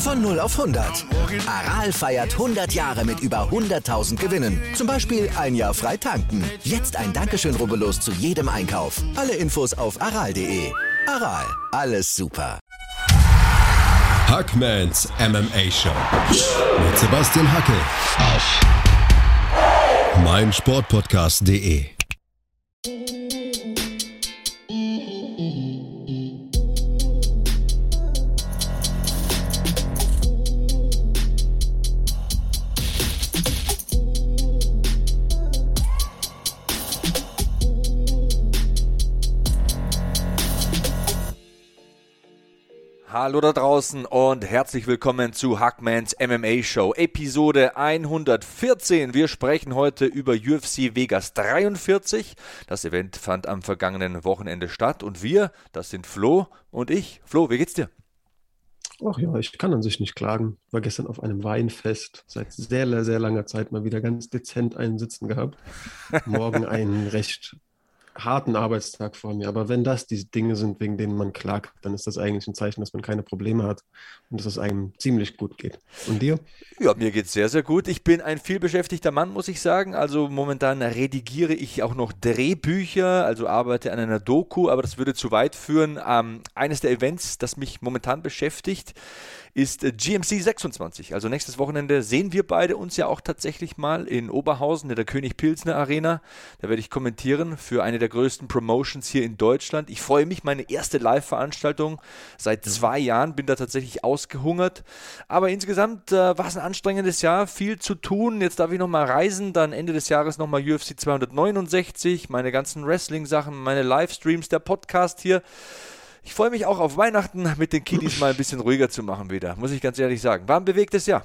Von 0 auf 100. Aral feiert 100 Jahre mit über 100.000 Gewinnen. Zum Beispiel ein Jahr frei tanken. Jetzt ein Dankeschön, rubbellos zu jedem Einkauf. Alle Infos auf aral.de. Aral, alles super. Hackmans MMA Show mit Sebastian Hacke auf meinsportpodcast.de. Hallo da draußen und herzlich willkommen zu Hackmans MMA Show, Episode 114. Wir sprechen heute über UFC Vegas 43. Das Event fand am vergangenen Wochenende statt und wir, das sind Flo und ich. Flo, wie geht's dir? Ach ja, ich kann an sich nicht klagen. War gestern auf einem Weinfest. Seit sehr, sehr langer Zeit mal wieder ganz dezent einen Sitzen gehabt. Morgen einen recht harten Arbeitstag vor mir. Aber wenn das die Dinge sind, wegen denen man klagt, dann ist das eigentlich ein Zeichen, dass man keine Probleme hat und dass es einem ziemlich gut geht. Und dir? Ja, mir geht es sehr, sehr gut. Ich bin ein vielbeschäftigter Mann, muss ich sagen. Also momentan redigiere ich auch noch Drehbücher, also arbeite an einer Doku, aber das würde zu weit führen. Ähm, eines der Events, das mich momentan beschäftigt, ist äh, GMC 26. Also nächstes Wochenende sehen wir beide uns ja auch tatsächlich mal in Oberhausen in der König Pilsner Arena. Da werde ich kommentieren für eine der größten Promotions hier in Deutschland. Ich freue mich, meine erste Live-Veranstaltung seit zwei Jahren, bin da tatsächlich ausgehungert. Aber insgesamt äh, war es ein anstrengendes Jahr, viel zu tun. Jetzt darf ich nochmal reisen, dann Ende des Jahres nochmal UFC 269, meine ganzen Wrestling-Sachen, meine Livestreams, der Podcast hier. Ich freue mich auch auf Weihnachten mit den Kiddies mal ein bisschen ruhiger zu machen wieder, muss ich ganz ehrlich sagen. War ein bewegtes Jahr.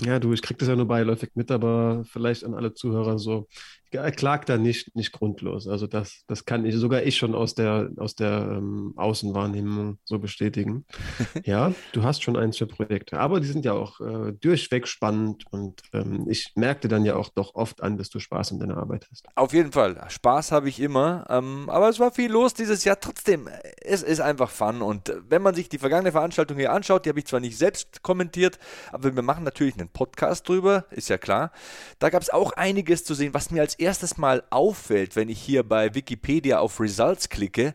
Ja, du, ich krieg das ja nur beiläufig mit, aber vielleicht an alle Zuhörer so klagt da nicht, nicht grundlos. Also das, das kann ich, sogar ich schon aus der, aus der ähm, Außenwahrnehmung so bestätigen. ja, du hast schon ein, zwei Projekte, aber die sind ja auch äh, durchweg spannend und ähm, ich merkte dann ja auch doch oft an, dass du Spaß in deiner Arbeit hast. Auf jeden Fall, Spaß habe ich immer, ähm, aber es war viel los dieses Jahr. Trotzdem, es ist einfach Fun und wenn man sich die vergangene Veranstaltung hier anschaut, die habe ich zwar nicht selbst kommentiert, aber wir machen natürlich einen Podcast drüber, ist ja klar. Da gab es auch einiges zu sehen, was mir als erstes Mal auffällt, wenn ich hier bei Wikipedia auf Results klicke,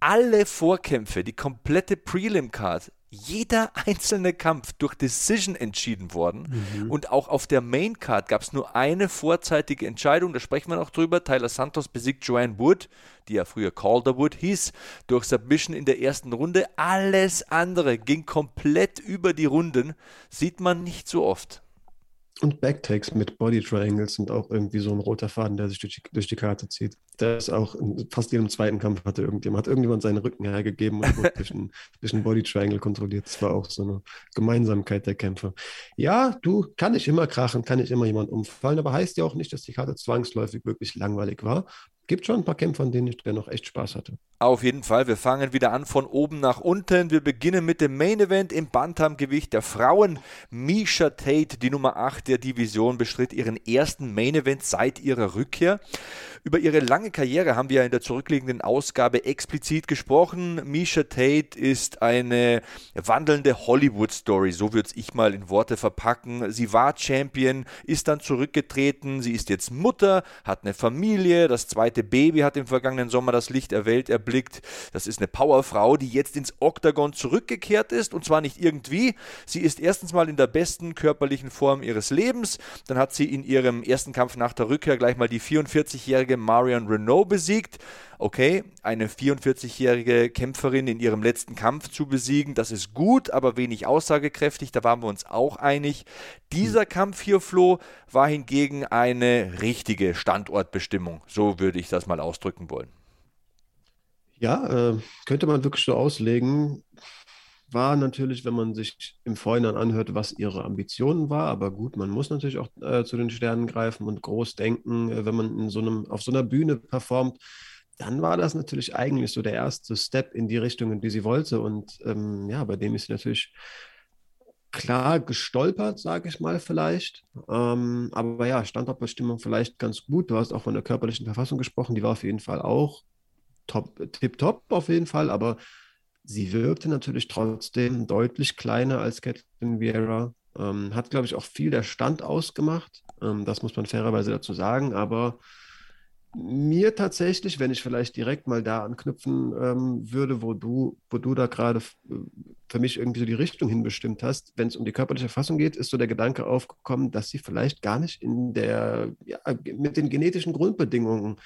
alle Vorkämpfe, die komplette Prelim-Card, jeder einzelne Kampf durch Decision entschieden worden. Mhm. Und auch auf der Main Card gab es nur eine vorzeitige Entscheidung, da sprechen wir noch drüber. Tyler Santos besiegt Joanne Wood, die ja früher Calderwood hieß, durch Submission in der ersten Runde. Alles andere ging komplett über die Runden. Sieht man nicht so oft. Und Backtakes mit Body Triangles sind auch irgendwie so ein roter Faden, der sich durch die, durch die Karte zieht. Der ist auch in fast jedem zweiten Kampf hatte irgendjemand, hat irgendjemand seinen Rücken hergegeben und wurde durch, ein, durch ein Body Triangle kontrolliert. Das war auch so eine Gemeinsamkeit der Kämpfer. Ja, du, kann ich immer krachen, kann ich immer jemand umfallen, aber heißt ja auch nicht, dass die Karte zwangsläufig wirklich langweilig war gibt schon ein paar Kämpfer, an denen ich dennoch echt Spaß hatte. Auf jeden Fall. Wir fangen wieder an von oben nach unten. Wir beginnen mit dem Main Event im Bantamgewicht der Frauen. Misha Tate, die Nummer 8 der Division, bestritt ihren ersten Main Event seit ihrer Rückkehr. Über ihre lange Karriere haben wir in der zurückliegenden Ausgabe explizit gesprochen. Misha Tate ist eine wandelnde Hollywood-Story, so würde ich mal in Worte verpacken. Sie war Champion, ist dann zurückgetreten, sie ist jetzt Mutter, hat eine Familie, das zweite Baby hat im vergangenen Sommer das Licht der Welt erblickt. Das ist eine Powerfrau, die jetzt ins Oktagon zurückgekehrt ist und zwar nicht irgendwie. Sie ist erstens mal in der besten körperlichen Form ihres Lebens, dann hat sie in ihrem ersten Kampf nach der Rückkehr gleich mal die 44-jährige Marion Renault besiegt. Okay, eine 44-jährige Kämpferin in ihrem letzten Kampf zu besiegen, das ist gut, aber wenig aussagekräftig, da waren wir uns auch einig. Dieser hm. Kampf hier, Flo, war hingegen eine richtige Standortbestimmung. So würde ich das mal ausdrücken wollen. Ja, äh, könnte man wirklich so auslegen. War natürlich, wenn man sich im Vorhinein anhört, was ihre Ambitionen war. Aber gut, man muss natürlich auch äh, zu den Sternen greifen und groß denken, äh, wenn man in so einem, auf so einer Bühne performt. Dann war das natürlich eigentlich so der erste Step in die Richtung, in die sie wollte. Und ähm, ja, bei dem ist sie natürlich klar gestolpert, sage ich mal vielleicht. Ähm, aber ja, Standortbestimmung vielleicht ganz gut. Du hast auch von der körperlichen Verfassung gesprochen, die war auf jeden Fall auch top, tip-top auf jeden Fall, aber sie wirkte natürlich trotzdem deutlich kleiner als Catelyn Vieira. Ähm, hat, glaube ich, auch viel der Stand ausgemacht. Ähm, das muss man fairerweise dazu sagen, aber mir tatsächlich, wenn ich vielleicht direkt mal da anknüpfen ähm, würde, wo du, wo du da gerade für mich irgendwie so die Richtung hinbestimmt hast, wenn es um die körperliche Verfassung geht, ist so der Gedanke aufgekommen, dass sie vielleicht gar nicht in der, ja, mit den genetischen Grundbedingungen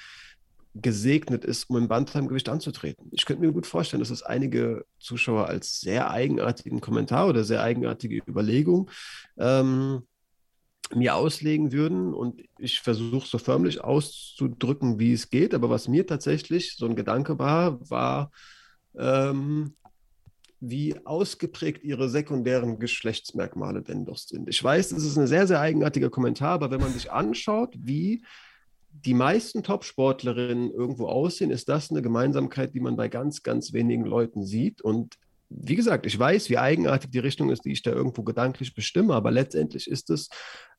gesegnet ist, um im Bantamgewicht anzutreten. Ich könnte mir gut vorstellen, dass es einige Zuschauer als sehr eigenartigen Kommentar oder sehr eigenartige Überlegung ähm, mir auslegen würden und ich versuche so förmlich auszudrücken, wie es geht. Aber was mir tatsächlich so ein Gedanke war, war, ähm, wie ausgeprägt ihre sekundären Geschlechtsmerkmale denn doch sind. Ich weiß, das ist ein sehr, sehr eigenartiger Kommentar, aber wenn man sich anschaut, wie die meisten Top-Sportlerinnen irgendwo aussehen, ist das eine Gemeinsamkeit, die man bei ganz, ganz wenigen Leuten sieht. Und wie gesagt, ich weiß, wie eigenartig die Richtung ist, die ich da irgendwo gedanklich bestimme, aber letztendlich ist es,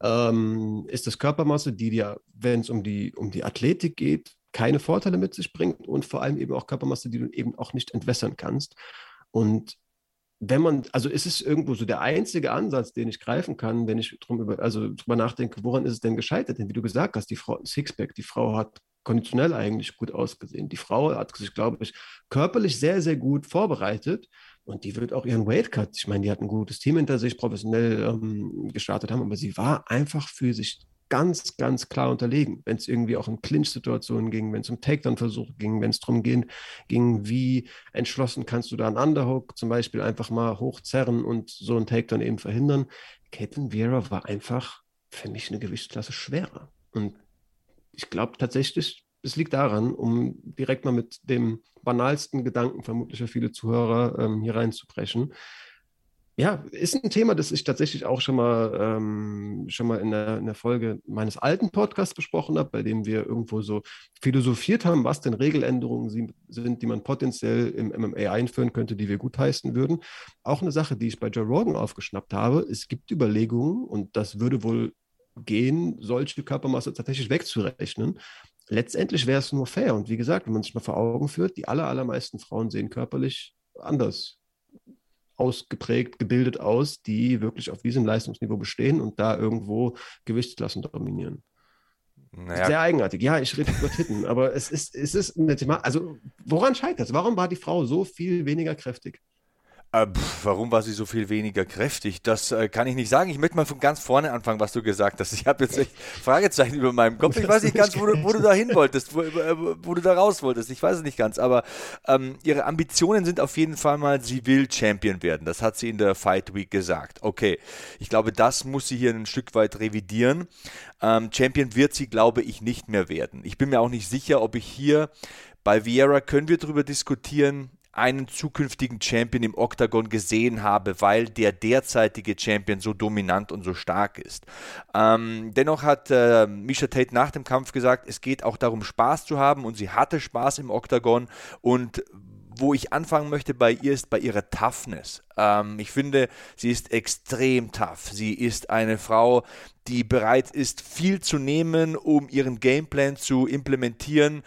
ähm, ist es Körpermasse, die dir, wenn es um die, um die Athletik geht, keine Vorteile mit sich bringt und vor allem eben auch Körpermasse, die du eben auch nicht entwässern kannst. Und wenn man, also ist es irgendwo so der einzige Ansatz, den ich greifen kann, wenn ich drum über, also drüber nachdenke, woran ist es denn gescheitert? Denn wie du gesagt hast, die Frau Sixpack, die Frau hat konditionell eigentlich gut ausgesehen. Die Frau hat sich, glaube ich, körperlich sehr, sehr gut vorbereitet und die wird auch ihren Weightcut, ich meine, die hat ein gutes Team hinter sich, professionell ähm, gestartet haben, aber sie war einfach für sich ganz, ganz klar unterlegen, wenn es irgendwie auch in Clinch-Situationen ging, wenn es um Takedown-Versuche ging, wenn es darum ging, ging, wie entschlossen kannst du da einen Underhook zum Beispiel einfach mal hochzerren und so einen Takedown eben verhindern. Caitlin Vieira war einfach für mich eine Gewichtsklasse schwerer. Und ich glaube tatsächlich, es liegt daran, um direkt mal mit dem banalsten Gedanken vermutlich für viele Zuhörer ähm, hier reinzubrechen. Ja, ist ein Thema, das ich tatsächlich auch schon mal, ähm, schon mal in der, in der Folge meines alten Podcasts besprochen habe, bei dem wir irgendwo so philosophiert haben, was denn Regeländerungen sind, die man potenziell im MMA einführen könnte, die wir gutheißen würden. Auch eine Sache, die ich bei Joe Rogan aufgeschnappt habe. Es gibt Überlegungen, und das würde wohl gehen, solche Körpermasse tatsächlich wegzurechnen. Letztendlich wäre es nur fair. Und wie gesagt, wenn man sich mal vor Augen führt, die aller, allermeisten Frauen sehen körperlich anders ausgeprägt, gebildet aus, die wirklich auf diesem Leistungsniveau bestehen und da irgendwo Gewichtsklassen dominieren. Naja. Sehr eigenartig. Ja, ich rede über Titten, aber es ist, es ist eine Thema. Also, woran scheitert es? Warum war die Frau so viel weniger kräftig? Äh, pf, warum war sie so viel weniger kräftig? Das äh, kann ich nicht sagen. Ich möchte mal von ganz vorne anfangen, was du gesagt hast. Ich habe jetzt echt Fragezeichen über meinem Kopf. Ich weiß nicht ganz, wo du, wo du da hin wolltest, wo, äh, wo, du da raus wolltest. Ich weiß es nicht ganz. Aber ähm, ihre Ambitionen sind auf jeden Fall mal, sie will Champion werden. Das hat sie in der Fight Week gesagt. Okay, ich glaube, das muss sie hier ein Stück weit revidieren. Ähm, Champion wird sie, glaube ich, nicht mehr werden. Ich bin mir auch nicht sicher, ob ich hier bei Vieira können wir darüber diskutieren, einen zukünftigen Champion im Octagon gesehen habe, weil der derzeitige Champion so dominant und so stark ist. Ähm, dennoch hat äh, Misha Tate nach dem Kampf gesagt, es geht auch darum, Spaß zu haben und sie hatte Spaß im Octagon und wo ich anfangen möchte bei ihr ist bei ihrer Toughness. Ähm, ich finde, sie ist extrem tough. Sie ist eine Frau, die bereit ist, viel zu nehmen, um ihren Gameplan zu implementieren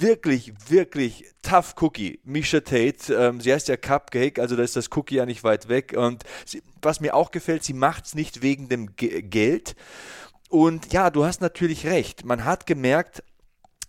wirklich, wirklich tough Cookie. Misha Tate, ähm, sie heißt ja Cupcake, also da ist das Cookie ja nicht weit weg. Und sie, was mir auch gefällt, sie macht es nicht wegen dem G Geld. Und ja, du hast natürlich recht. Man hat gemerkt,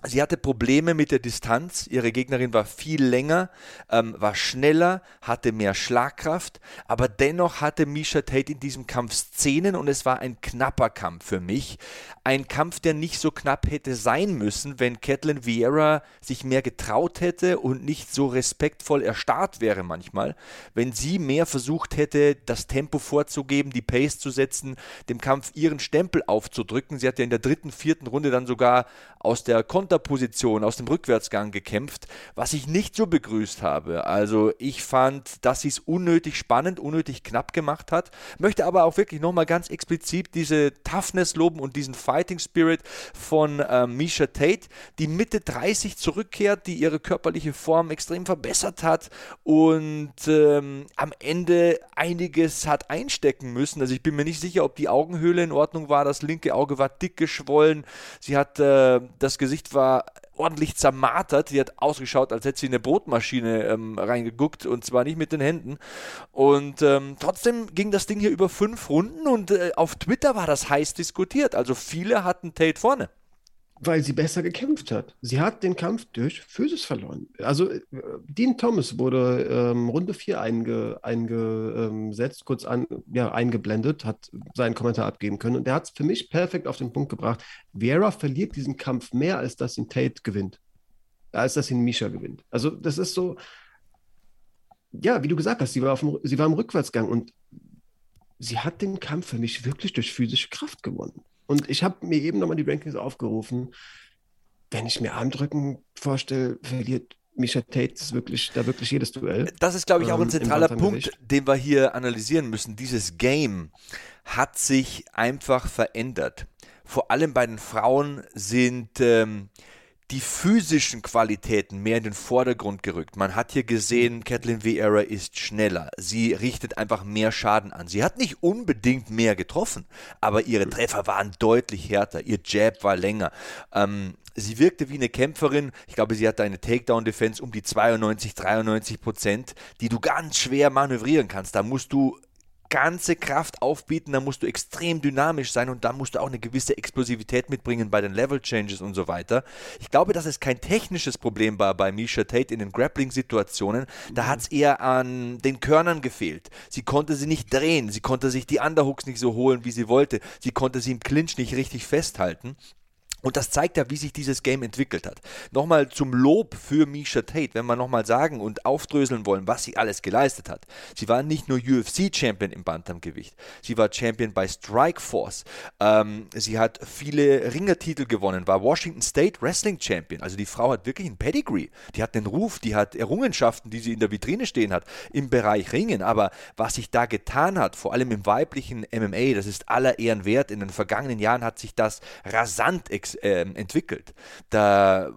Sie hatte Probleme mit der Distanz. Ihre Gegnerin war viel länger, ähm, war schneller, hatte mehr Schlagkraft, aber dennoch hatte Misha Tate in diesem Kampf Szenen und es war ein knapper Kampf für mich. Ein Kampf, der nicht so knapp hätte sein müssen, wenn Catelyn Vieira sich mehr getraut hätte und nicht so respektvoll erstarrt wäre manchmal. Wenn sie mehr versucht hätte, das Tempo vorzugeben, die Pace zu setzen, dem Kampf ihren Stempel aufzudrücken. Sie hat ja in der dritten, vierten Runde dann sogar aus der Konter Konterposition aus dem Rückwärtsgang gekämpft, was ich nicht so begrüßt habe. Also ich fand, dass sie es unnötig spannend, unnötig knapp gemacht hat. Möchte aber auch wirklich nochmal ganz explizit diese Toughness loben und diesen Fighting Spirit von äh, Misha Tate, die Mitte 30 zurückkehrt, die ihre körperliche Form extrem verbessert hat und ähm, am Ende einiges hat einstecken müssen. Also ich bin mir nicht sicher, ob die Augenhöhle in Ordnung war. Das linke Auge war dick geschwollen. Sie hat, äh, das Gesicht war ordentlich zermartert. Sie hat ausgeschaut, als hätte sie in eine Brotmaschine ähm, reingeguckt und zwar nicht mit den Händen. Und ähm, trotzdem ging das Ding hier über fünf Runden und äh, auf Twitter war das heiß diskutiert. Also viele hatten Tate vorne. Weil sie besser gekämpft hat. Sie hat den Kampf durch Physis verloren. Also äh, Dean Thomas wurde ähm, Runde 4 einge, eingesetzt, kurz an, ja, eingeblendet, hat seinen Kommentar abgeben können. Und der hat es für mich perfekt auf den Punkt gebracht. Vieira verliert diesen Kampf mehr, als dass ihn Tate gewinnt. Als dass ihn Misha gewinnt. Also das ist so, ja, wie du gesagt hast, sie war, auf dem, sie war im Rückwärtsgang und sie hat den Kampf für mich wirklich durch physische Kraft gewonnen. Und ich habe mir eben nochmal die Rankings aufgerufen. Wenn ich mir Armdrücken vorstelle, verliert Misha Tate ist wirklich, da wirklich jedes Duell. Das ist, glaube ich, auch ein ähm, zentraler Punkt, den wir hier analysieren müssen. Dieses Game hat sich einfach verändert. Vor allem bei den Frauen sind ähm, die physischen Qualitäten mehr in den Vordergrund gerückt. Man hat hier gesehen, Kathleen Vieira ist schneller. Sie richtet einfach mehr Schaden an. Sie hat nicht unbedingt mehr getroffen, aber ihre Treffer waren deutlich härter. Ihr Jab war länger. Ähm, sie wirkte wie eine Kämpferin. Ich glaube, sie hatte eine Takedown-Defense um die 92, 93 Prozent, die du ganz schwer manövrieren kannst. Da musst du ganze Kraft aufbieten, dann musst du extrem dynamisch sein und dann musst du auch eine gewisse Explosivität mitbringen bei den Level Changes und so weiter. Ich glaube, dass es kein technisches Problem war bei Misha Tate in den Grappling-Situationen. Da mhm. hat es eher an den Körnern gefehlt. Sie konnte sie nicht drehen, sie konnte sich die Underhooks nicht so holen, wie sie wollte. Sie konnte sie im Clinch nicht richtig festhalten. Und das zeigt ja, wie sich dieses Game entwickelt hat. Nochmal zum Lob für Misha Tate, wenn wir nochmal sagen und aufdröseln wollen, was sie alles geleistet hat. Sie war nicht nur UFC-Champion im Bantamgewicht, sie war Champion bei Strikeforce. Ähm, sie hat viele Ringertitel gewonnen, war Washington State Wrestling Champion. Also die Frau hat wirklich ein Pedigree. Die hat einen Ruf, die hat Errungenschaften, die sie in der Vitrine stehen hat im Bereich Ringen. Aber was sich da getan hat, vor allem im weiblichen MMA, das ist aller Ehren wert. In den vergangenen Jahren hat sich das rasant explodiert äh, entwickelt. Da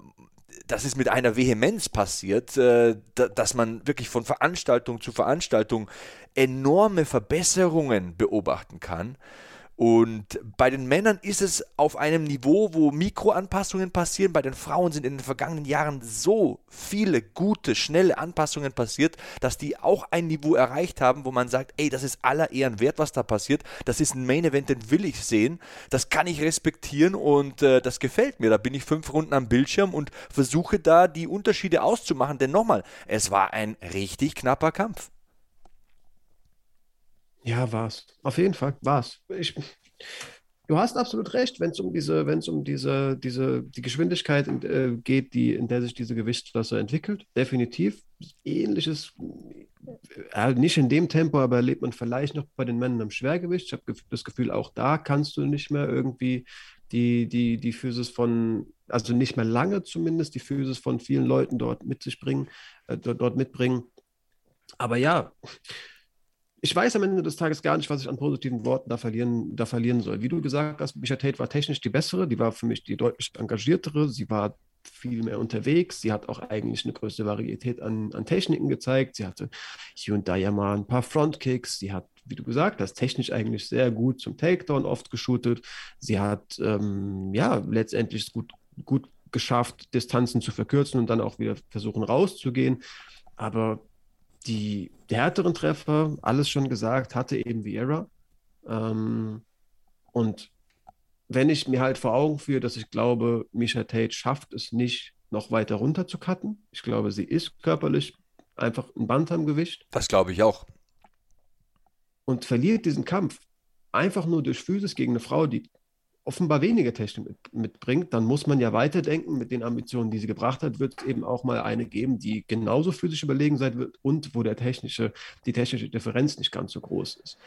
das ist mit einer Vehemenz passiert, äh, dass man wirklich von Veranstaltung zu Veranstaltung enorme Verbesserungen beobachten kann. Und bei den Männern ist es auf einem Niveau, wo Mikroanpassungen passieren. Bei den Frauen sind in den vergangenen Jahren so viele gute, schnelle Anpassungen passiert, dass die auch ein Niveau erreicht haben, wo man sagt, ey, das ist aller Ehren wert, was da passiert. Das ist ein Main Event, den will ich sehen. Das kann ich respektieren und äh, das gefällt mir. Da bin ich fünf Runden am Bildschirm und versuche da die Unterschiede auszumachen. Denn nochmal, es war ein richtig knapper Kampf. Ja, war's. Auf jeden Fall, war's. Ich, du hast absolut recht, wenn es um diese, wenn es um diese, diese, die Geschwindigkeit äh, geht, die, in der sich diese Gewichtsklasse entwickelt. Definitiv. Ähnliches, äh, nicht in dem Tempo, aber erlebt man vielleicht noch bei den Männern im Schwergewicht. Ich habe das Gefühl, auch da kannst du nicht mehr irgendwie die, die, die Physis von, also nicht mehr lange zumindest, die Physis von vielen Leuten dort mit sich bringen, äh, dort, dort mitbringen. Aber ja, ich weiß am Ende des Tages gar nicht, was ich an positiven Worten da verlieren, da verlieren soll. Wie du gesagt hast, Micha Tate war technisch die bessere, die war für mich die deutlich engagiertere, sie war viel mehr unterwegs, sie hat auch eigentlich eine größere Varietät an, an Techniken gezeigt, sie hatte hier und da ja mal ein paar Frontkicks, sie hat, wie du gesagt hast, technisch eigentlich sehr gut zum Takedown oft geshootet, sie hat ähm, ja letztendlich gut, gut geschafft, Distanzen zu verkürzen und dann auch wieder versuchen rauszugehen, aber die härteren Treffer, alles schon gesagt, hatte eben Vieira. Ähm, und wenn ich mir halt vor Augen führe, dass ich glaube, Misha Tate schafft es nicht, noch weiter runter zu cutten. Ich glaube, sie ist körperlich einfach ein Bantamgewicht. Das glaube ich auch. Und verliert diesen Kampf einfach nur durch Physis gegen eine Frau, die offenbar weniger Technik mit, mitbringt, dann muss man ja weiterdenken. Mit den Ambitionen, die sie gebracht hat, wird es eben auch mal eine geben, die genauso physisch überlegen sein wird und wo der technische, die technische Differenz nicht ganz so groß ist.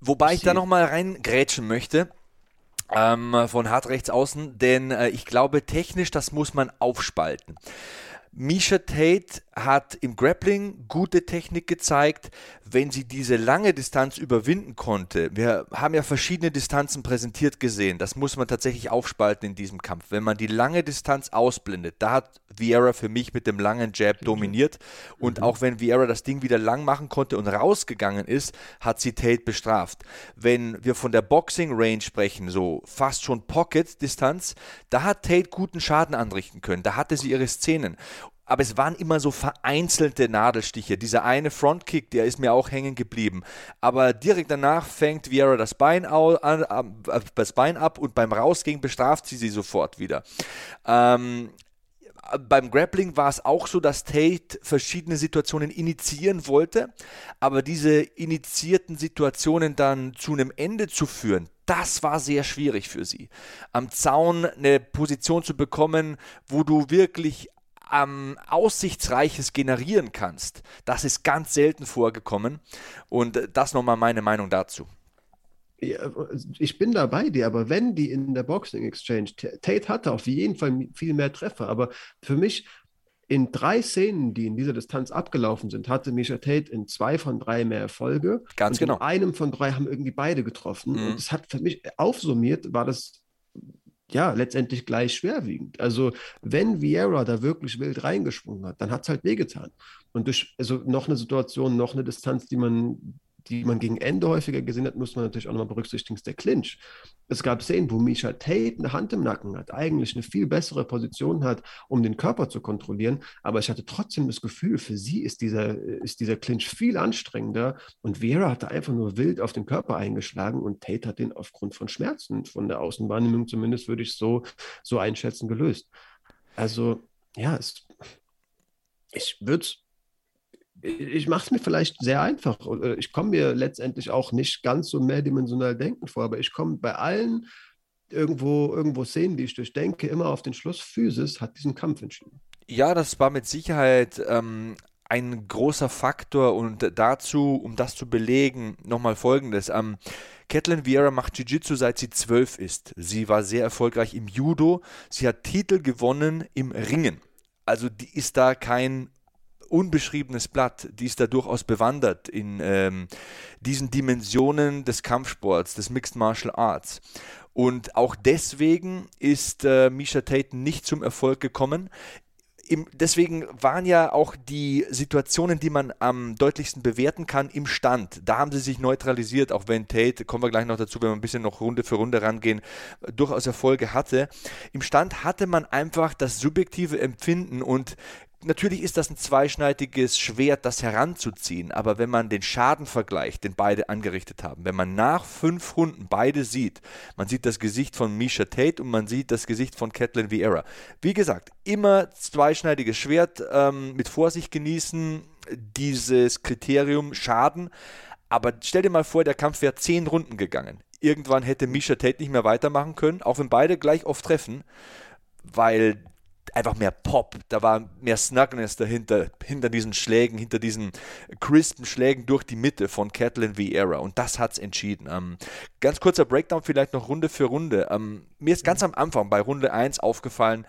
Wobei ich, ich da nochmal reingrätschen möchte. ähm, von hart rechts außen, denn äh, ich glaube, technisch, das muss man aufspalten. Misha Tate hat im Grappling gute Technik gezeigt, wenn sie diese lange Distanz überwinden konnte. Wir haben ja verschiedene Distanzen präsentiert gesehen. Das muss man tatsächlich aufspalten in diesem Kampf. Wenn man die lange Distanz ausblendet, da hat Vieira für mich mit dem langen Jab dominiert. Und mhm. auch wenn Vieira das Ding wieder lang machen konnte und rausgegangen ist, hat sie Tate bestraft. Wenn wir von der Boxing Range sprechen, so fast schon Pocket-Distanz, da hat Tate guten Schaden anrichten können. Da hatte sie ihre Szenen aber es waren immer so vereinzelte Nadelstiche. Dieser eine Frontkick, der ist mir auch hängen geblieben. Aber direkt danach fängt Vieira das Bein, an, äh, das Bein ab und beim Rausgehen bestraft sie sie sofort wieder. Ähm, beim Grappling war es auch so, dass Tate verschiedene Situationen initiieren wollte, aber diese initiierten Situationen dann zu einem Ende zu führen, das war sehr schwierig für sie. Am Zaun eine Position zu bekommen, wo du wirklich ähm, Aussichtsreiches generieren kannst. Das ist ganz selten vorgekommen. Und das nochmal meine Meinung dazu. Ja, ich bin da bei dir, aber wenn die in der Boxing Exchange, Tate hatte auf jeden Fall viel mehr Treffer, aber für mich in drei Szenen, die in dieser Distanz abgelaufen sind, hatte Misha Tate in zwei von drei mehr Erfolge. Ganz genau. In einem von drei haben irgendwie beide getroffen. Mhm. Und es hat für mich aufsummiert, war das ja, letztendlich gleich schwerwiegend. Also, wenn Vieira da wirklich wild reingesprungen hat, dann hat es halt wehgetan. Und durch also noch eine Situation, noch eine Distanz, die man die man gegen Ende häufiger gesehen hat, muss man natürlich auch nochmal berücksichtigen, ist der Clinch. Es gab Szenen, wo Misha Tate eine Hand im Nacken hat, eigentlich eine viel bessere Position hat, um den Körper zu kontrollieren, aber ich hatte trotzdem das Gefühl, für sie ist dieser, ist dieser Clinch viel anstrengender und Vera hatte einfach nur wild auf den Körper eingeschlagen und Tate hat den aufgrund von Schmerzen, von der Außenwahrnehmung zumindest, würde ich so, so einschätzen, gelöst. Also, ja, es, ich würde ich mache es mir vielleicht sehr einfach. Ich komme mir letztendlich auch nicht ganz so mehrdimensional denken vor, aber ich komme bei allen irgendwo, irgendwo Szenen, die ich durchdenke, immer auf den Schluss, Physis hat diesen Kampf entschieden. Ja, das war mit Sicherheit ähm, ein großer Faktor und dazu, um das zu belegen, nochmal folgendes. Ähm, Catelyn Vieira macht Jiu-Jitsu seit sie zwölf ist. Sie war sehr erfolgreich im Judo. Sie hat Titel gewonnen im Ringen. Also die ist da kein unbeschriebenes Blatt, die ist da durchaus bewandert in ähm, diesen Dimensionen des Kampfsports, des Mixed Martial Arts. Und auch deswegen ist äh, Misha Tate nicht zum Erfolg gekommen. Im, deswegen waren ja auch die Situationen, die man am deutlichsten bewerten kann, im Stand. Da haben sie sich neutralisiert, auch wenn Tate, kommen wir gleich noch dazu, wenn wir ein bisschen noch Runde für Runde rangehen, durchaus Erfolge hatte. Im Stand hatte man einfach das subjektive Empfinden und natürlich ist das ein zweischneidiges Schwert, das heranzuziehen, aber wenn man den Schaden vergleicht, den beide angerichtet haben, wenn man nach fünf Runden beide sieht, man sieht das Gesicht von Misha Tate und man sieht das Gesicht von Catelyn Vieira. Wie gesagt, immer zweischneidiges Schwert, ähm, mit Vorsicht genießen, dieses Kriterium Schaden, aber stell dir mal vor, der Kampf wäre zehn Runden gegangen. Irgendwann hätte Misha Tate nicht mehr weitermachen können, auch wenn beide gleich oft treffen, weil einfach mehr Pop, da war mehr Snugness dahinter, hinter diesen Schlägen, hinter diesen crispen Schlägen durch die Mitte von Catelyn Vieira und das hat es entschieden. Ähm, ganz kurzer Breakdown vielleicht noch Runde für Runde. Ähm, mir ist ganz am Anfang bei Runde 1 aufgefallen,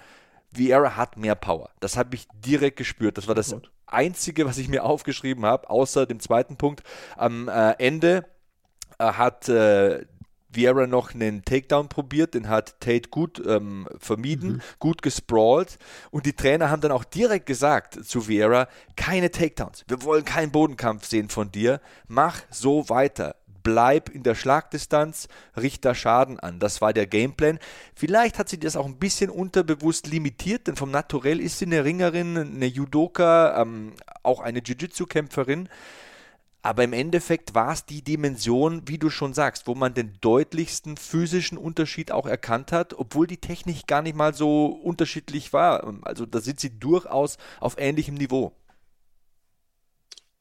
Vieira hat mehr Power. Das habe ich direkt gespürt. Das war das Einzige, was ich mir aufgeschrieben habe, außer dem zweiten Punkt. Am äh, Ende äh, hat äh, Vieira noch einen Takedown probiert, den hat Tate gut ähm, vermieden, mhm. gut gesprawlt und die Trainer haben dann auch direkt gesagt zu Vieira, keine Takedowns, wir wollen keinen Bodenkampf sehen von dir, mach so weiter. Bleib in der Schlagdistanz, richte Schaden an. Das war der Gameplan. Vielleicht hat sie das auch ein bisschen unterbewusst limitiert, denn vom Naturell ist sie eine Ringerin, eine Judoka, ähm, auch eine Jiu-Jitsu-Kämpferin. Aber im Endeffekt war es die Dimension, wie du schon sagst, wo man den deutlichsten physischen Unterschied auch erkannt hat, obwohl die Technik gar nicht mal so unterschiedlich war. Also da sind sie durchaus auf ähnlichem Niveau.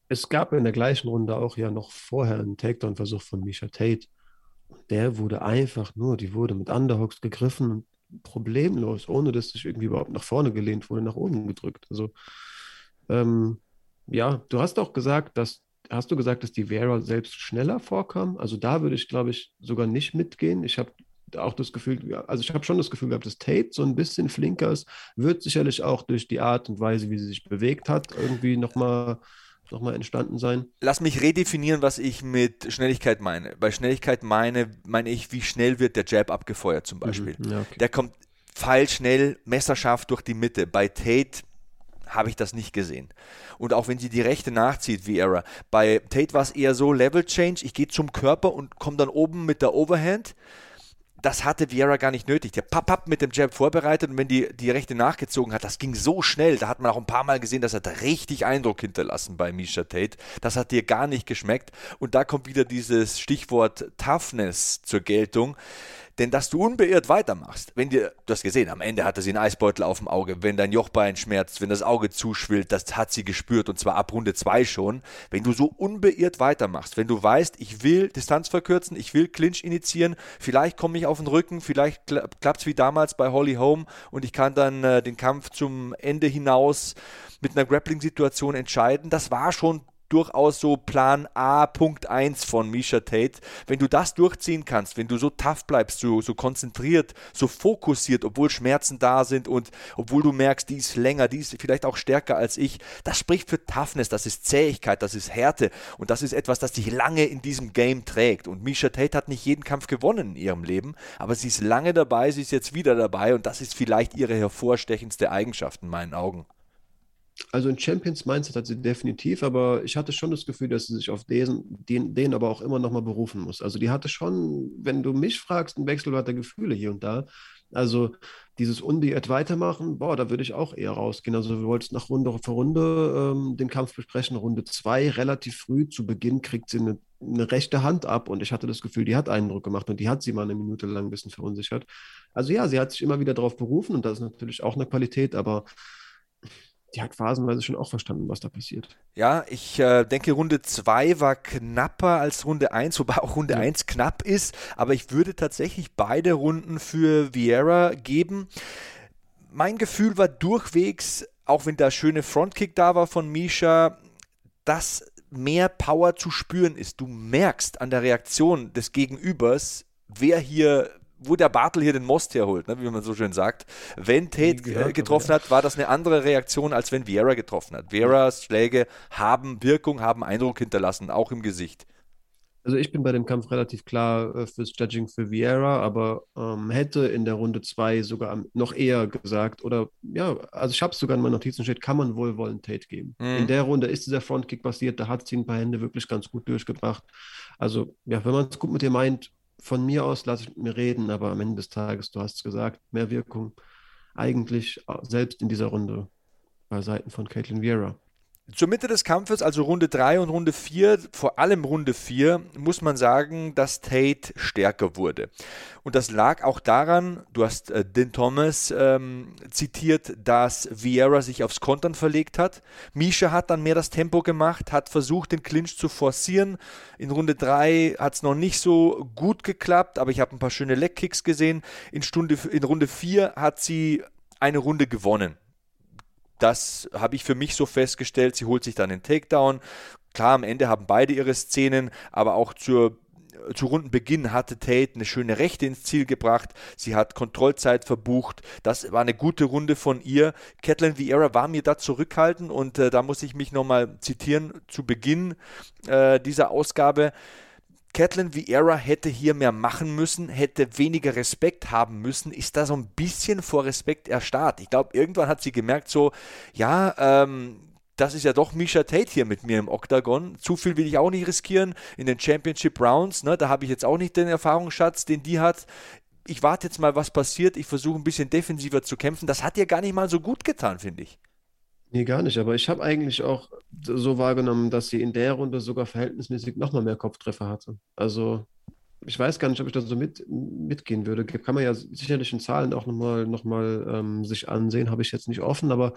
Es gab in der gleichen Runde auch ja noch vorher einen Takedown-Versuch von Misha Tate. Der wurde einfach nur, die wurde mit Underhooks gegriffen und problemlos, ohne dass sich irgendwie überhaupt nach vorne gelehnt wurde, nach oben gedrückt. Also ähm, ja, du hast auch gesagt, dass hast du gesagt, dass die Vera selbst schneller vorkam? Also da würde ich, glaube ich, sogar nicht mitgehen. Ich habe auch das Gefühl, also ich habe schon das Gefühl gehabt, dass Tate so ein bisschen flinker ist, wird sicherlich auch durch die Art und Weise, wie sie sich bewegt hat, irgendwie nochmal noch mal entstanden sein. Lass mich redefinieren, was ich mit Schnelligkeit meine. Bei Schnelligkeit meine, meine ich, wie schnell wird der Jab abgefeuert zum mhm. Beispiel. Mhm, ja, okay. Der kommt pfeilschnell, messerscharf durch die Mitte. Bei Tate habe ich das nicht gesehen. Und auch wenn sie die rechte nachzieht, Vieira, bei Tate war es eher so Level Change, ich gehe zum Körper und komme dann oben mit der Overhand. Das hatte Vieira gar nicht nötig. Der Papp mit dem Jab vorbereitet und wenn die, die rechte nachgezogen hat, das ging so schnell. Da hat man auch ein paar Mal gesehen, dass er da richtig Eindruck hinterlassen bei Misha Tate. Das hat dir gar nicht geschmeckt. Und da kommt wieder dieses Stichwort Toughness zur Geltung. Denn dass du unbeirrt weitermachst, wenn dir, du hast gesehen, am Ende hatte sie einen Eisbeutel auf dem Auge, wenn dein Jochbein schmerzt, wenn das Auge zuschwillt, das hat sie gespürt und zwar ab Runde 2 schon. Wenn du so unbeirrt weitermachst, wenn du weißt, ich will Distanz verkürzen, ich will Clinch initiieren, vielleicht komme ich auf den Rücken, vielleicht klappt es wie damals bei Holly Home und ich kann dann äh, den Kampf zum Ende hinaus mit einer Grappling-Situation entscheiden. Das war schon durchaus so Plan A, Punkt 1 von Misha Tate. Wenn du das durchziehen kannst, wenn du so tough bleibst, so, so konzentriert, so fokussiert, obwohl Schmerzen da sind und obwohl du merkst, die ist länger, die ist vielleicht auch stärker als ich, das spricht für Toughness, das ist Zähigkeit, das ist Härte und das ist etwas, das dich lange in diesem Game trägt. Und Misha Tate hat nicht jeden Kampf gewonnen in ihrem Leben, aber sie ist lange dabei, sie ist jetzt wieder dabei und das ist vielleicht ihre hervorstechendste Eigenschaft in meinen Augen. Also ein Champions Mindset hat sie definitiv, aber ich hatte schon das Gefühl, dass sie sich auf diesen, den, den aber auch immer nochmal berufen muss. Also die hatte schon, wenn du mich fragst, einen Wechselwert der Gefühle hier und da. Also dieses unbeirrt weitermachen, boah, da würde ich auch eher rausgehen. Also wir wollten nach Runde für Runde ähm, den Kampf besprechen. Runde zwei, relativ früh zu Beginn, kriegt sie eine, eine, rechte Hand ab und ich hatte das Gefühl, die hat Eindruck gemacht und die hat sie mal eine Minute lang ein bisschen verunsichert. Also ja, sie hat sich immer wieder darauf berufen und das ist natürlich auch eine Qualität, aber die hat phasenweise schon auch verstanden, was da passiert. Ja, ich äh, denke, Runde 2 war knapper als Runde 1, wobei auch Runde 1 ja. knapp ist, aber ich würde tatsächlich beide Runden für Vieira geben. Mein Gefühl war durchwegs, auch wenn der schöne Frontkick da war von Misha, dass mehr Power zu spüren ist. Du merkst an der Reaktion des Gegenübers, wer hier wo der Bartel hier den Most herholt, ne, wie man so schön sagt. Wenn Tate äh, getroffen hat, war das eine andere Reaktion, als wenn Vieira getroffen hat. Vieras Schläge haben Wirkung, haben Eindruck hinterlassen, auch im Gesicht. Also ich bin bei dem Kampf relativ klar äh, fürs Judging für Vieira, aber ähm, hätte in der Runde 2 sogar noch eher gesagt, oder ja, also ich habe es sogar in meinen Notizen steht, kann man wohlwollend Tate geben. Mhm. In der Runde ist dieser Frontkick passiert, da hat sie ein paar Hände wirklich ganz gut durchgebracht. Also ja, wenn man es gut mit ihr meint, von mir aus lasse ich mit mir reden, aber am Ende des Tages, du hast es gesagt, mehr Wirkung eigentlich selbst in dieser Runde bei Seiten von Caitlin Vieira. Zur Mitte des Kampfes, also Runde 3 und Runde 4, vor allem Runde 4, muss man sagen, dass Tate stärker wurde. Und das lag auch daran, du hast äh, Den Thomas ähm, zitiert, dass Vieira sich aufs Kontern verlegt hat. Misha hat dann mehr das Tempo gemacht, hat versucht, den Clinch zu forcieren. In Runde 3 hat es noch nicht so gut geklappt, aber ich habe ein paar schöne Leckkicks gesehen. In, Stunde, in Runde 4 hat sie eine Runde gewonnen das habe ich für mich so festgestellt. Sie holt sich dann den Takedown. Klar, am Ende haben beide ihre Szenen, aber auch zur zu Rundenbeginn hatte Tate eine schöne Rechte ins Ziel gebracht. Sie hat Kontrollzeit verbucht. Das war eine gute Runde von ihr. Kathleen Vieira war mir da zurückhaltend und äh, da muss ich mich nochmal zitieren zu Beginn äh, dieser Ausgabe. Kathleen Vieira hätte hier mehr machen müssen, hätte weniger Respekt haben müssen, ist da so ein bisschen vor Respekt erstarrt. Ich glaube, irgendwann hat sie gemerkt, so, ja, ähm, das ist ja doch Misha Tate hier mit mir im Octagon. Zu viel will ich auch nicht riskieren. In den Championship Rounds, ne, da habe ich jetzt auch nicht den Erfahrungsschatz, den die hat. Ich warte jetzt mal, was passiert. Ich versuche ein bisschen defensiver zu kämpfen. Das hat ihr gar nicht mal so gut getan, finde ich. Nee, gar nicht. Aber ich habe eigentlich auch so wahrgenommen, dass sie in der Runde sogar verhältnismäßig nochmal mehr Kopftreffer hatte. Also ich weiß gar nicht, ob ich da so mit, mitgehen würde. Kann man ja sicherlich in Zahlen auch nochmal noch mal, ähm, sich ansehen, habe ich jetzt nicht offen, aber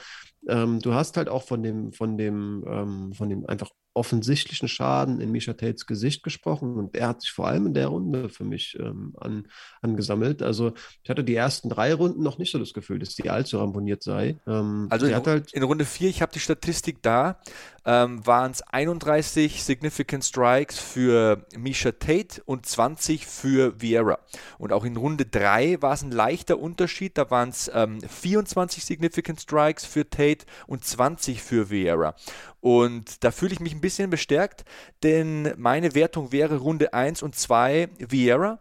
ähm, du hast halt auch von dem, von dem, ähm, von dem einfach offensichtlichen Schaden in Misha Tates Gesicht gesprochen und er hat sich vor allem in der Runde für mich ähm, an, angesammelt. Also ich hatte die ersten drei Runden noch nicht so das Gefühl, dass die allzu ramponiert sei. Ähm, also in, halt in, Runde 4, ich habe die Statistik da, ähm, waren es 31 Significant Strikes für Misha Tate und 20 für Vieira. Und auch in Runde 3 war es ein leichter Unterschied, da waren es ähm, 24 Significant Strikes für Tate und 20 für Vieira. Und da fühle ich mich ein bisschen bestärkt, denn meine Wertung wäre Runde 1 und 2 Vieira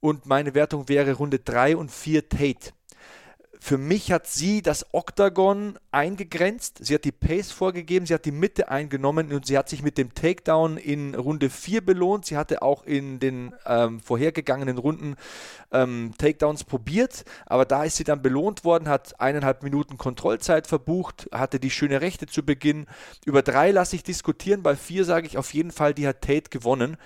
und meine Wertung wäre Runde 3 und 4 Tate. Für mich hat sie das Oktagon eingegrenzt, sie hat die Pace vorgegeben, sie hat die Mitte eingenommen und sie hat sich mit dem Takedown in Runde 4 belohnt. Sie hatte auch in den ähm, vorhergegangenen Runden ähm, Takedowns probiert, aber da ist sie dann belohnt worden, hat eineinhalb Minuten Kontrollzeit verbucht, hatte die schöne Rechte zu Beginn. Über drei lasse ich diskutieren, bei vier sage ich auf jeden Fall, die hat Tate gewonnen.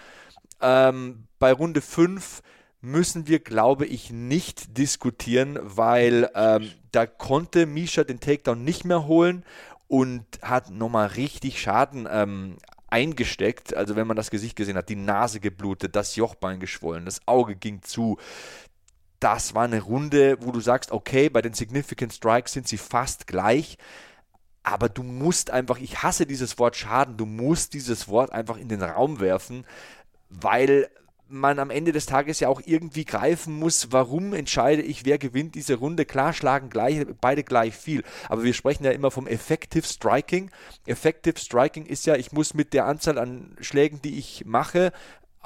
Ähm, bei Runde 5 müssen wir, glaube ich, nicht diskutieren, weil ähm, da konnte Misha den Takedown nicht mehr holen und hat nochmal richtig Schaden ähm, eingesteckt. Also wenn man das Gesicht gesehen hat, die Nase geblutet, das Jochbein geschwollen, das Auge ging zu. Das war eine Runde, wo du sagst, okay, bei den Significant Strikes sind sie fast gleich. Aber du musst einfach, ich hasse dieses Wort Schaden, du musst dieses Wort einfach in den Raum werfen, weil man am Ende des Tages ja auch irgendwie greifen muss, warum entscheide ich, wer gewinnt diese Runde. Klar schlagen gleich, beide gleich viel, aber wir sprechen ja immer vom Effective Striking. Effective Striking ist ja, ich muss mit der Anzahl an Schlägen, die ich mache,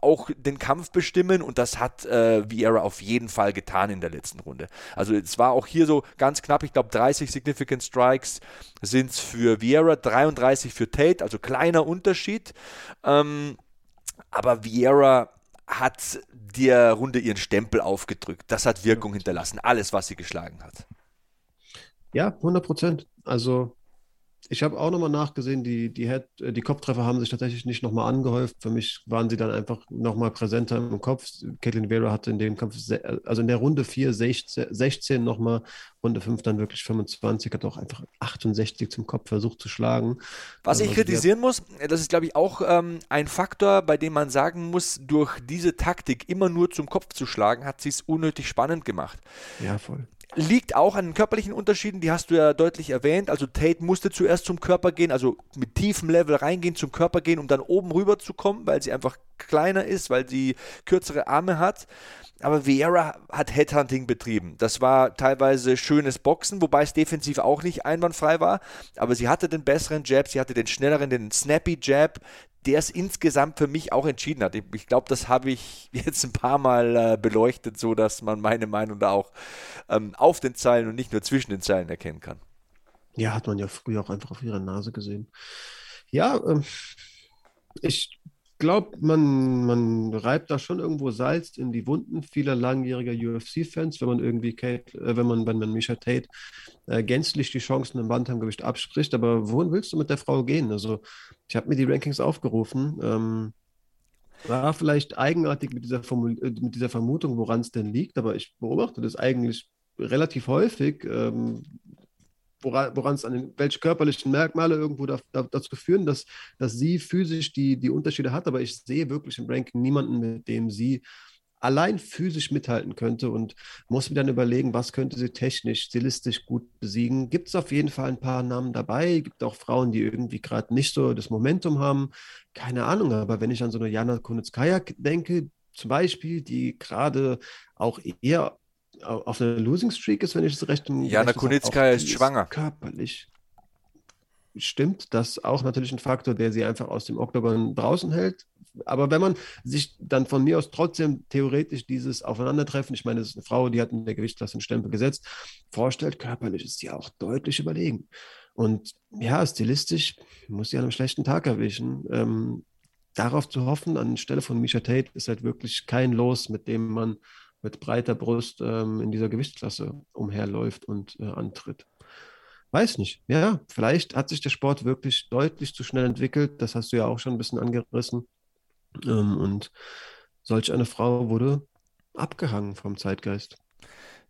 auch den Kampf bestimmen und das hat äh, Vieira auf jeden Fall getan in der letzten Runde. Also es war auch hier so ganz knapp, ich glaube 30 Significant Strikes sind es für Vieira, 33 für Tate, also kleiner Unterschied. Ähm, aber Vieira hat der Runde ihren Stempel aufgedrückt. Das hat Wirkung hinterlassen, alles, was sie geschlagen hat. Ja, 100 Prozent. Also ich habe auch nochmal nachgesehen, die, die, Head, äh, die Kopftreffer haben sich tatsächlich nicht nochmal angehäuft. Für mich waren sie dann einfach nochmal präsenter im Kopf. Caitlin Vera hatte in dem Kampf, also in der Runde 4 16, 16 nochmal, Runde 5 dann wirklich 25, hat auch einfach 68 zum Kopf versucht zu schlagen. Was ich kritisieren muss, das ist glaube ich auch ähm, ein Faktor, bei dem man sagen muss, durch diese Taktik immer nur zum Kopf zu schlagen, hat sie es unnötig spannend gemacht. Ja, voll. Liegt auch an den körperlichen Unterschieden, die hast du ja deutlich erwähnt. Also Tate musste zuerst zum Körper gehen, also mit tiefem Level reingehen, zum Körper gehen, um dann oben rüber zu kommen, weil sie einfach kleiner ist, weil sie kürzere Arme hat. Aber Vieira hat Headhunting betrieben. Das war teilweise schönes Boxen, wobei es defensiv auch nicht einwandfrei war. Aber sie hatte den besseren Jab, sie hatte den schnelleren, den Snappy Jab, der es insgesamt für mich auch entschieden hat. Ich, ich glaube, das habe ich jetzt ein paar Mal äh, beleuchtet, so dass man meine Meinung da auch ähm, auf den Zeilen und nicht nur zwischen den Zeilen erkennen kann. Ja, hat man ja früher auch einfach auf ihrer Nase gesehen. Ja, ähm, ich glaube, man, man reibt da schon irgendwo Salz in die Wunden vieler langjähriger UFC-Fans, wenn man irgendwie Kate, äh, wenn man, wenn man Misha Tate äh, gänzlich die Chancen im Bantamgewicht abspricht. Aber wohin willst du mit der Frau gehen? Also, ich habe mir die Rankings aufgerufen. Ähm, war vielleicht eigenartig mit dieser, Formul äh, mit dieser Vermutung, woran es denn liegt, aber ich beobachte das eigentlich relativ häufig, ähm, woran es an den, welche körperlichen Merkmale irgendwo da, da, dazu führen, dass, dass sie physisch die, die Unterschiede hat. Aber ich sehe wirklich im Ranking niemanden, mit dem sie allein physisch mithalten könnte und muss mir dann überlegen, was könnte sie technisch, stilistisch gut besiegen. Gibt es auf jeden Fall ein paar Namen dabei, gibt auch Frauen, die irgendwie gerade nicht so das Momentum haben. Keine Ahnung, aber wenn ich an so eine Jana Kunitskaya denke, zum Beispiel, die gerade auch eher auf einer Losing Streak ist, wenn ich es recht Jana Kunitskaya ist schwanger. Körperlich. Stimmt, das ist auch natürlich ein Faktor, der sie einfach aus dem Oktagon draußen hält. Aber wenn man sich dann von mir aus trotzdem theoretisch dieses Aufeinandertreffen, ich meine, es ist eine Frau, die hat in der Gewichtsklasse einen Stempel gesetzt, vorstellt, körperlich ist sie auch deutlich überlegen. Und ja, stilistisch muss sie an einem schlechten Tag erwischen. Ähm, darauf zu hoffen, anstelle von Misha Tate, ist halt wirklich kein Los, mit dem man mit breiter Brust ähm, in dieser Gewichtsklasse umherläuft und äh, antritt. Weiß nicht. Ja, vielleicht hat sich der Sport wirklich deutlich zu schnell entwickelt. Das hast du ja auch schon ein bisschen angerissen. Ähm, und solch eine Frau wurde abgehangen vom Zeitgeist.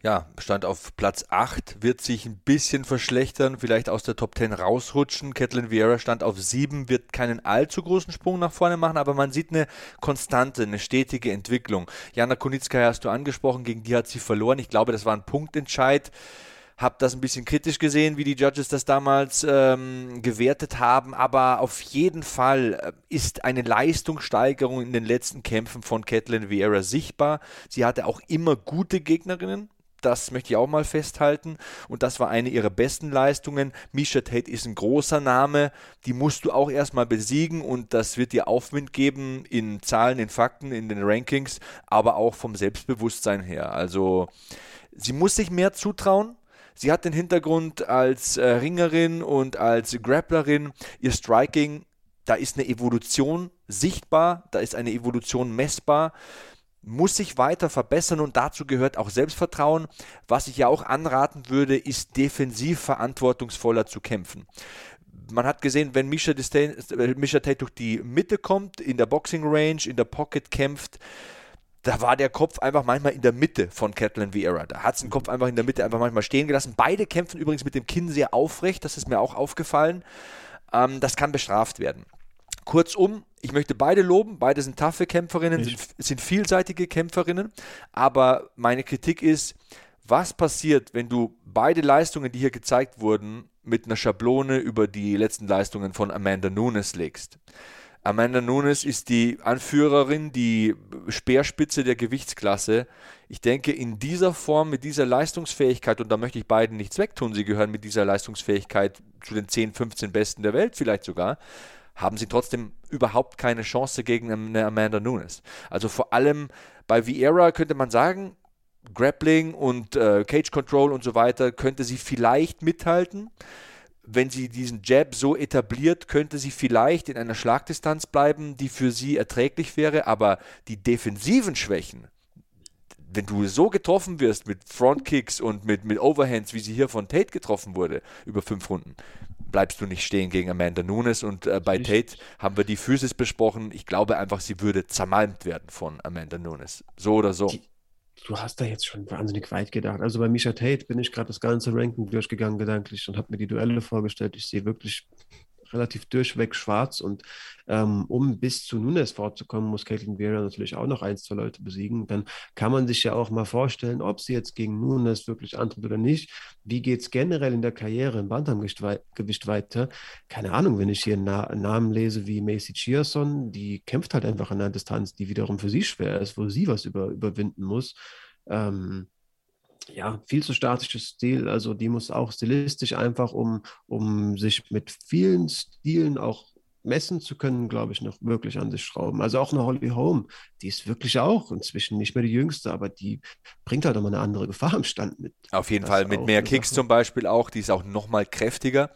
Ja, stand auf Platz 8, wird sich ein bisschen verschlechtern, vielleicht aus der Top 10 rausrutschen. Catelyn Vieira stand auf 7, wird keinen allzu großen Sprung nach vorne machen, aber man sieht eine konstante, eine stetige Entwicklung. Jana Kunitzka hast du angesprochen, gegen die hat sie verloren. Ich glaube, das war ein Punktentscheid habe das ein bisschen kritisch gesehen, wie die Judges das damals ähm, gewertet haben, aber auf jeden Fall äh, ist eine Leistungssteigerung in den letzten Kämpfen von Catelyn Vieira sichtbar. Sie hatte auch immer gute Gegnerinnen, das möchte ich auch mal festhalten. Und das war eine ihrer besten Leistungen. Misha Tate ist ein großer Name. Die musst du auch erstmal besiegen und das wird dir Aufwind geben in Zahlen, in Fakten, in den Rankings, aber auch vom Selbstbewusstsein her. Also sie muss sich mehr zutrauen. Sie hat den Hintergrund als äh, Ringerin und als Grapplerin. Ihr Striking, da ist eine Evolution sichtbar, da ist eine Evolution messbar muss sich weiter verbessern und dazu gehört auch Selbstvertrauen. Was ich ja auch anraten würde, ist defensiv verantwortungsvoller zu kämpfen. Man hat gesehen, wenn Misha, Disdain, äh, Tate durch die Mitte kommt, in der Boxing Range, in der Pocket kämpft, da war der Kopf einfach manchmal in der Mitte von Catelyn Vieira. Da hat es den Kopf einfach in der Mitte einfach manchmal stehen gelassen. Beide kämpfen übrigens mit dem Kinn sehr aufrecht, das ist mir auch aufgefallen. Ähm, das kann bestraft werden. Kurzum, ich möchte beide loben, beide sind taffe Kämpferinnen, sind, sind vielseitige Kämpferinnen, aber meine Kritik ist, was passiert, wenn du beide Leistungen, die hier gezeigt wurden, mit einer Schablone über die letzten Leistungen von Amanda Nunes legst? Amanda Nunes ist die Anführerin, die Speerspitze der Gewichtsklasse. Ich denke, in dieser Form, mit dieser Leistungsfähigkeit, und da möchte ich beiden nichts wegtun, sie gehören mit dieser Leistungsfähigkeit zu den 10, 15 Besten der Welt vielleicht sogar, haben sie trotzdem überhaupt keine Chance gegen eine Amanda Nunes. Also vor allem bei Vieira könnte man sagen, Grappling und äh, Cage Control und so weiter könnte sie vielleicht mithalten. Wenn sie diesen Jab so etabliert, könnte sie vielleicht in einer Schlagdistanz bleiben, die für sie erträglich wäre, aber die defensiven Schwächen, wenn du so getroffen wirst mit Frontkicks und mit, mit Overhands, wie sie hier von Tate getroffen wurde, über fünf Runden, bleibst du nicht stehen gegen Amanda Nunes. Und äh, bei Tate haben wir die Physis besprochen. Ich glaube einfach, sie würde zermalmt werden von Amanda Nunes. So oder so. Die, du hast da jetzt schon wahnsinnig weit gedacht. Also bei Misha Tate bin ich gerade das ganze Ranking durchgegangen gedanklich und habe mir die Duelle vorgestellt. Ich sehe wirklich relativ durchweg schwarz und ähm, um bis zu Nunes vorzukommen, muss Caitlin Vera natürlich auch noch ein, zwei Leute besiegen. Dann kann man sich ja auch mal vorstellen, ob sie jetzt gegen Nunes wirklich antritt oder nicht. Wie geht es generell in der Karriere im Bantamgewicht weiter? Keine Ahnung, wenn ich hier Na Namen lese wie Macy Chierson, die kämpft halt einfach in einer Distanz, die wiederum für sie schwer ist, wo sie was über, überwinden muss. Ähm, ja, viel zu statisches Stil. Also die muss auch stilistisch einfach, um, um sich mit vielen Stilen auch messen zu können, glaube ich, noch wirklich an sich schrauben. Also auch eine Holly Holm, die ist wirklich auch inzwischen nicht mehr die jüngste, aber die bringt halt immer eine andere Gefahr im Stand mit. Auf jeden das Fall, mit mehr Kicks Sache. zum Beispiel auch, die ist auch nochmal kräftiger.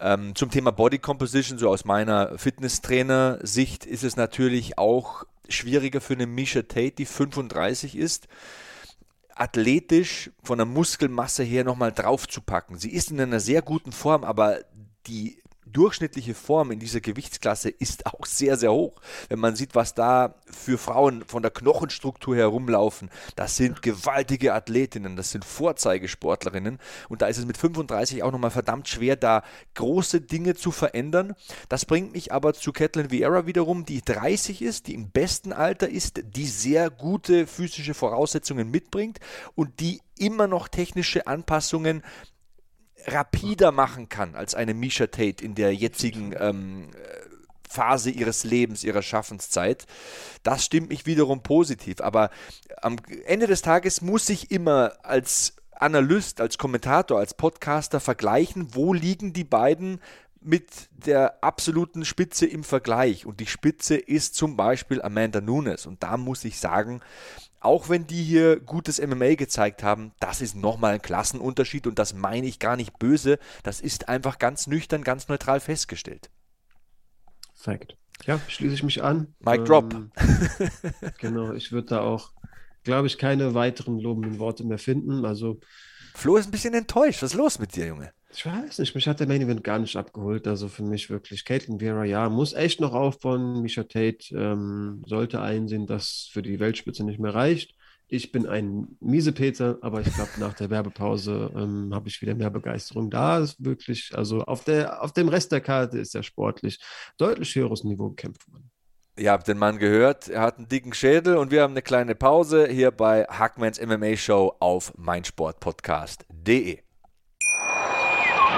Ähm, zum Thema Body Composition, so aus meiner Fitnesstrainer-Sicht, ist es natürlich auch schwieriger für eine Misha Tate, die 35 ist athletisch von der Muskelmasse her nochmal drauf zu packen. Sie ist in einer sehr guten Form, aber die durchschnittliche Form in dieser Gewichtsklasse ist auch sehr, sehr hoch. Wenn man sieht, was da für Frauen von der Knochenstruktur herumlaufen, das sind gewaltige Athletinnen, das sind Vorzeigesportlerinnen und da ist es mit 35 auch nochmal verdammt schwer, da große Dinge zu verändern. Das bringt mich aber zu Catelyn Vieira wiederum, die 30 ist, die im besten Alter ist, die sehr gute physische Voraussetzungen mitbringt und die immer noch technische Anpassungen rapider machen kann als eine Misha Tate in der jetzigen ähm, Phase ihres Lebens, ihrer Schaffenszeit. Das stimmt mich wiederum positiv. Aber am Ende des Tages muss ich immer als Analyst, als Kommentator, als Podcaster vergleichen, wo liegen die beiden mit der absoluten Spitze im Vergleich. Und die Spitze ist zum Beispiel Amanda Nunes. Und da muss ich sagen, auch wenn die hier gutes MMA gezeigt haben, das ist nochmal ein Klassenunterschied und das meine ich gar nicht böse. Das ist einfach ganz nüchtern, ganz neutral festgestellt. Fact. Ja, schließe ich mich an. Mike ähm, Drop. genau, ich würde da auch, glaube ich, keine weiteren lobenden Worte mehr finden. Also. Flo ist ein bisschen enttäuscht. Was ist los mit dir, Junge? Ich weiß nicht, mich hat der Main Event gar nicht abgeholt. Also für mich wirklich, Caitlin Vera, ja, muss echt noch aufbauen. Misha Tate ähm, sollte einsehen, dass für die Weltspitze nicht mehr reicht. Ich bin ein Miesepeter, aber ich glaube, nach der Werbepause ähm, habe ich wieder mehr Begeisterung. Da ist wirklich, also auf, der, auf dem Rest der Karte ist ja sportlich deutlich höheres Niveau gekämpft worden. Ihr habt den Mann gehört, er hat einen dicken Schädel und wir haben eine kleine Pause hier bei Hackmans MMA Show auf meinsportpodcast.de.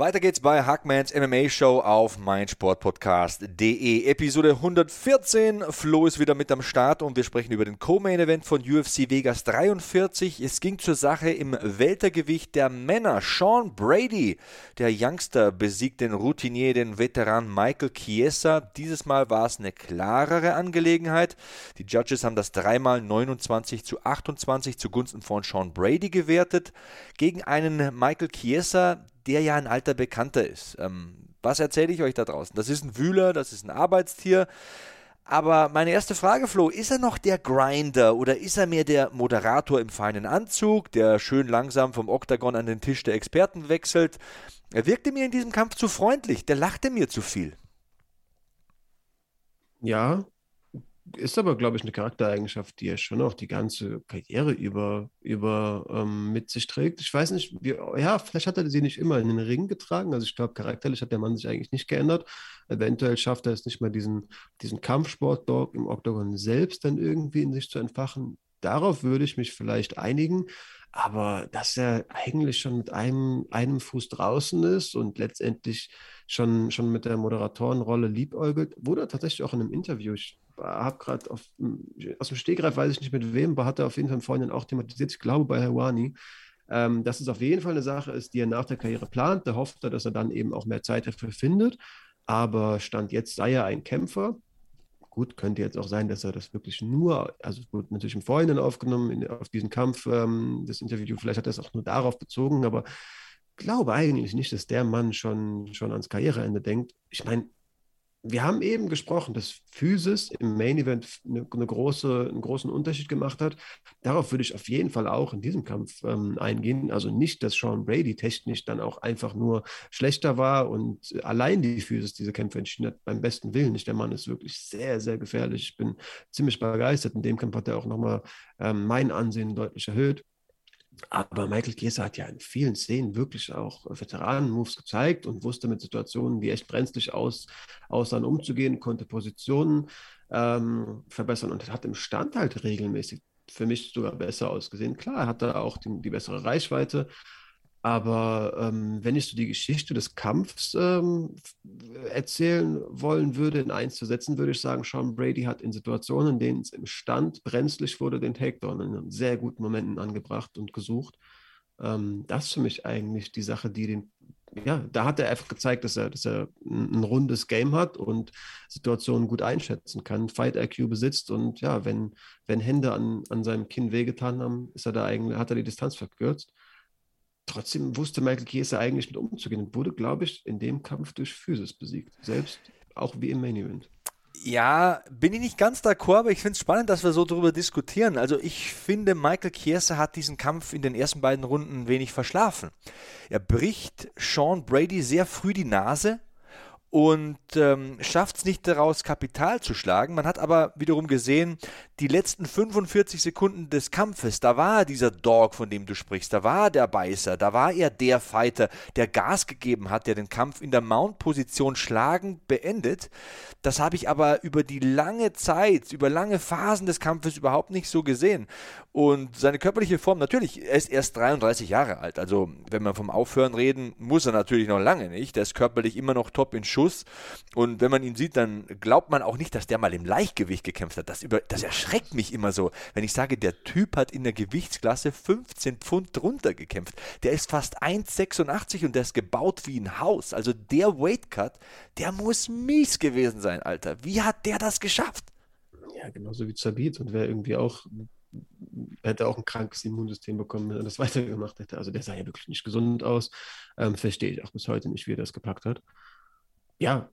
Weiter geht's bei Hackmans MMA Show auf meinsportpodcast.de. Episode 114. Flo ist wieder mit am Start und wir sprechen über den Co-Main Event von UFC Vegas 43. Es ging zur Sache im Weltergewicht der Männer. Sean Brady, der Youngster, besiegt den Routinier, den Veteran Michael Chiesa. Dieses Mal war es eine klarere Angelegenheit. Die Judges haben das dreimal 29 zu 28 zugunsten von Sean Brady gewertet. Gegen einen Michael Chiesa, der ja ein alter Bekannter ist. Ähm, was erzähle ich euch da draußen? Das ist ein Wühler, das ist ein Arbeitstier. Aber meine erste Frage, Flo, ist er noch der Grinder oder ist er mehr der Moderator im feinen Anzug, der schön langsam vom Oktagon an den Tisch der Experten wechselt? Er wirkte mir in diesem Kampf zu freundlich, der lachte mir zu viel. Ja, ist aber, glaube ich, eine Charaktereigenschaft, die er schon auch die ganze Karriere über, über ähm, mit sich trägt. Ich weiß nicht, wie, ja, vielleicht hat er sie nicht immer in den Ring getragen. Also ich glaube, charakterlich hat der Mann sich eigentlich nicht geändert. Eventuell schafft er es nicht mal, diesen, diesen Kampfsport-Dog im Oktagon selbst dann irgendwie in sich zu entfachen. Darauf würde ich mich vielleicht einigen. Aber dass er eigentlich schon mit einem, einem Fuß draußen ist und letztendlich schon, schon mit der Moderatorenrolle liebäugelt, wurde tatsächlich auch in einem Interview, ich habe gerade aus dem Stegreif, weiß ich nicht mit wem, aber hat er auf jeden Fall im Vorhinein auch thematisiert, ich glaube bei Hawani, ähm, dass es auf jeden Fall eine Sache ist, die er nach der Karriere plant. Da hofft er, dass er dann eben auch mehr Zeit dafür findet. Aber Stand jetzt sei er ein Kämpfer. Gut, könnte jetzt auch sein, dass er das wirklich nur, also gut, natürlich im Vorhinein aufgenommen, in, auf diesen Kampf, ähm, das Interview, vielleicht hat er es auch nur darauf bezogen, aber glaube eigentlich nicht, dass der Mann schon, schon ans Karriereende denkt. Ich meine, wir haben eben gesprochen, dass Physis im Main Event eine, eine, große, einen großen Unterschied gemacht hat. Darauf würde ich auf jeden Fall auch in diesem Kampf ähm, eingehen. Also nicht, dass Sean Brady technisch dann auch einfach nur schlechter war und allein die Physis diese Kämpfe entschieden hat, beim besten Willen nicht. Der Mann ist wirklich sehr, sehr gefährlich. Ich bin ziemlich begeistert. In dem Kampf hat er auch nochmal ähm, mein Ansehen deutlich erhöht. Aber Michael Chiesa hat ja in vielen Szenen wirklich auch Veteranen-Moves gezeigt und wusste mit Situationen, die echt brenzlig aus, aussahen, umzugehen, konnte Positionen ähm, verbessern und hat im Stand halt regelmäßig für mich sogar besser ausgesehen. Klar, er auch die, die bessere Reichweite, aber ähm, wenn ich so die Geschichte des Kampfs ähm, erzählen wollen würde, in eins zu setzen, würde ich sagen, Sean Brady hat in Situationen, in denen es im Stand brenzlig wurde, den Takedown in sehr guten Momenten angebracht und gesucht. Ähm, das ist für mich eigentlich die Sache, die den, ja, da hat er einfach gezeigt, dass er, dass er ein, rundes Game hat und Situationen gut einschätzen kann, Fight IQ besitzt und ja, wenn, wenn Hände an, an seinem Kinn wehgetan haben, ist er da eigentlich, hat er die Distanz verkürzt trotzdem wusste Michael Chiesa eigentlich mit umzugehen und wurde, glaube ich, in dem Kampf durch Physis besiegt. Selbst auch wie im Main Event. Ja, bin ich nicht ganz d'accord, aber ich finde es spannend, dass wir so darüber diskutieren. Also ich finde, Michael Chiesa hat diesen Kampf in den ersten beiden Runden wenig verschlafen. Er bricht Sean Brady sehr früh die Nase, und ähm, schafft es nicht daraus, Kapital zu schlagen. Man hat aber wiederum gesehen, die letzten 45 Sekunden des Kampfes, da war dieser Dog, von dem du sprichst, da war der Beißer, da war er der Fighter, der Gas gegeben hat, der den Kampf in der Mount-Position schlagend beendet. Das habe ich aber über die lange Zeit, über lange Phasen des Kampfes überhaupt nicht so gesehen. Und seine körperliche Form, natürlich, er ist erst 33 Jahre alt. Also, wenn wir vom Aufhören reden, muss er natürlich noch lange nicht. Der ist körperlich immer noch top in Schuss Schuss. Und wenn man ihn sieht, dann glaubt man auch nicht, dass der mal im Leichtgewicht gekämpft hat. Das, über, das erschreckt mich immer so, wenn ich sage, der Typ hat in der Gewichtsklasse 15 Pfund drunter gekämpft. Der ist fast 1,86 und der ist gebaut wie ein Haus. Also der Weightcut, der muss mies gewesen sein, Alter. Wie hat der das geschafft? Ja, genauso wie Zabit und wäre irgendwie auch hätte auch ein krankes Immunsystem bekommen, wenn er das weitergemacht hätte. Also der sah ja wirklich nicht gesund aus. Ähm, verstehe ich auch bis heute nicht, wie er das gepackt hat. Ja,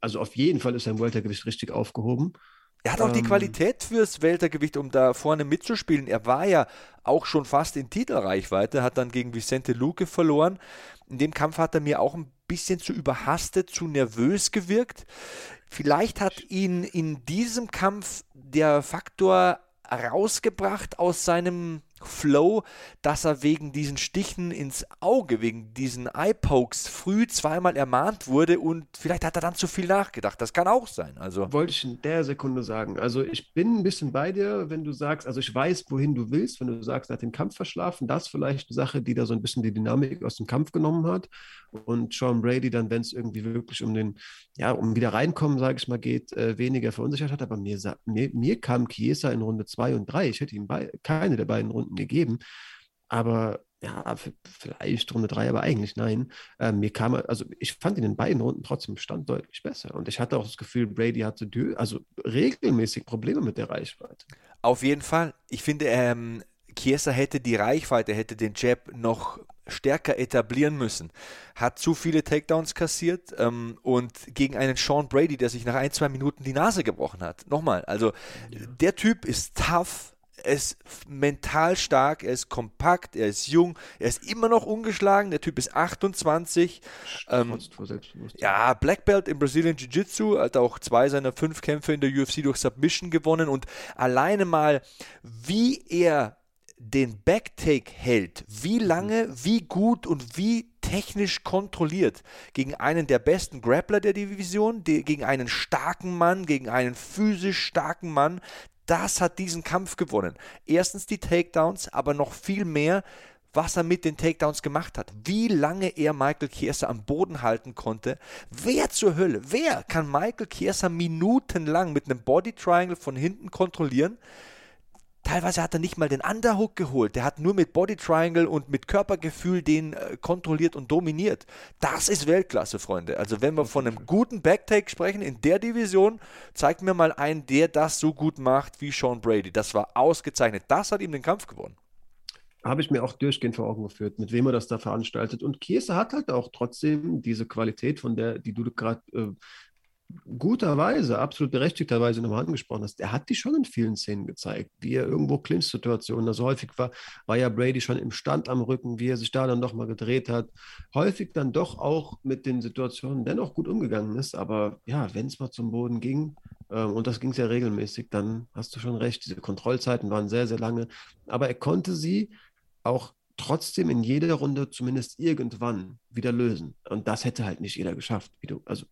also auf jeden Fall ist sein Weltergewicht richtig aufgehoben. Er hat auch ähm, die Qualität fürs Weltergewicht, um da vorne mitzuspielen. Er war ja auch schon fast in Titelreichweite, hat dann gegen Vicente Luque verloren. In dem Kampf hat er mir auch ein bisschen zu überhastet, zu nervös gewirkt. Vielleicht hat ihn in diesem Kampf der Faktor rausgebracht aus seinem Flow, dass er wegen diesen Stichen ins Auge, wegen diesen Eye-Pokes früh zweimal ermahnt wurde und vielleicht hat er dann zu viel nachgedacht. Das kann auch sein. Also wollte ich in der Sekunde sagen. Also ich bin ein bisschen bei dir, wenn du sagst, also ich weiß, wohin du willst, wenn du sagst, er hat den Kampf verschlafen. Das ist vielleicht eine Sache, die da so ein bisschen die Dynamik aus dem Kampf genommen hat. Und Sean Brady dann, wenn es irgendwie wirklich um den, ja, um wieder reinkommen, sage ich mal, geht, äh, weniger verunsichert hat. Aber mir, mir, mir kam Chiesa in Runde 2 und 3. Ich hätte ihm bei, keine der beiden Runden gegeben. Aber ja, vielleicht Runde 3, aber eigentlich nein. Äh, mir kam, also ich fand in den beiden Runden trotzdem Stand deutlich besser. Und ich hatte auch das Gefühl, Brady hatte also regelmäßig Probleme mit der Reichweite. Auf jeden Fall. Ich finde, ähm, Chiesa hätte die Reichweite, hätte den Jab noch stärker etablieren müssen. Hat zu viele Takedowns kassiert ähm, und gegen einen Sean Brady, der sich nach ein, zwei Minuten die Nase gebrochen hat. Nochmal, also ja. der Typ ist tough, er ist mental stark, er ist kompakt, er ist jung, er ist immer noch ungeschlagen, der Typ ist 28. Ähm, ja, Black Belt im Brazilian Jiu-Jitsu, hat auch zwei seiner fünf Kämpfe in der UFC durch Submission gewonnen und alleine mal, wie er den Backtake hält, wie lange, wie gut und wie technisch kontrolliert gegen einen der besten Grappler der Division, die, gegen einen starken Mann, gegen einen physisch starken Mann, das hat diesen Kampf gewonnen. Erstens die Takedowns, aber noch viel mehr, was er mit den Takedowns gemacht hat. Wie lange er Michael Chiesa am Boden halten konnte. Wer zur Hölle, wer kann Michael Chiesa minutenlang mit einem Body Triangle von hinten kontrollieren? Teilweise hat er nicht mal den Underhook geholt. Der hat nur mit Body Triangle und mit Körpergefühl den äh, kontrolliert und dominiert. Das ist Weltklasse, Freunde. Also wenn wir von einem guten Backtake sprechen in der Division, zeigt mir mal einen, der das so gut macht wie Sean Brady. Das war ausgezeichnet. Das hat ihm den Kampf gewonnen habe ich mir auch durchgehend vor Augen geführt, mit wem er das da veranstaltet. Und Kiese hat halt auch trotzdem diese Qualität, von der, die du gerade äh, guterweise, absolut berechtigterweise nochmal angesprochen hast, er hat die schon in vielen Szenen gezeigt, wie er irgendwo Clinch-Situationen, also häufig war, war ja Brady schon im Stand am Rücken, wie er sich da dann nochmal gedreht hat, häufig dann doch auch mit den Situationen dennoch gut umgegangen ist, aber ja, wenn es mal zum Boden ging, äh, und das ging ja regelmäßig, dann hast du schon recht, diese Kontrollzeiten waren sehr, sehr lange, aber er konnte sie auch trotzdem in jeder Runde zumindest irgendwann wieder lösen. Und das hätte halt nicht jeder geschafft, wie du, also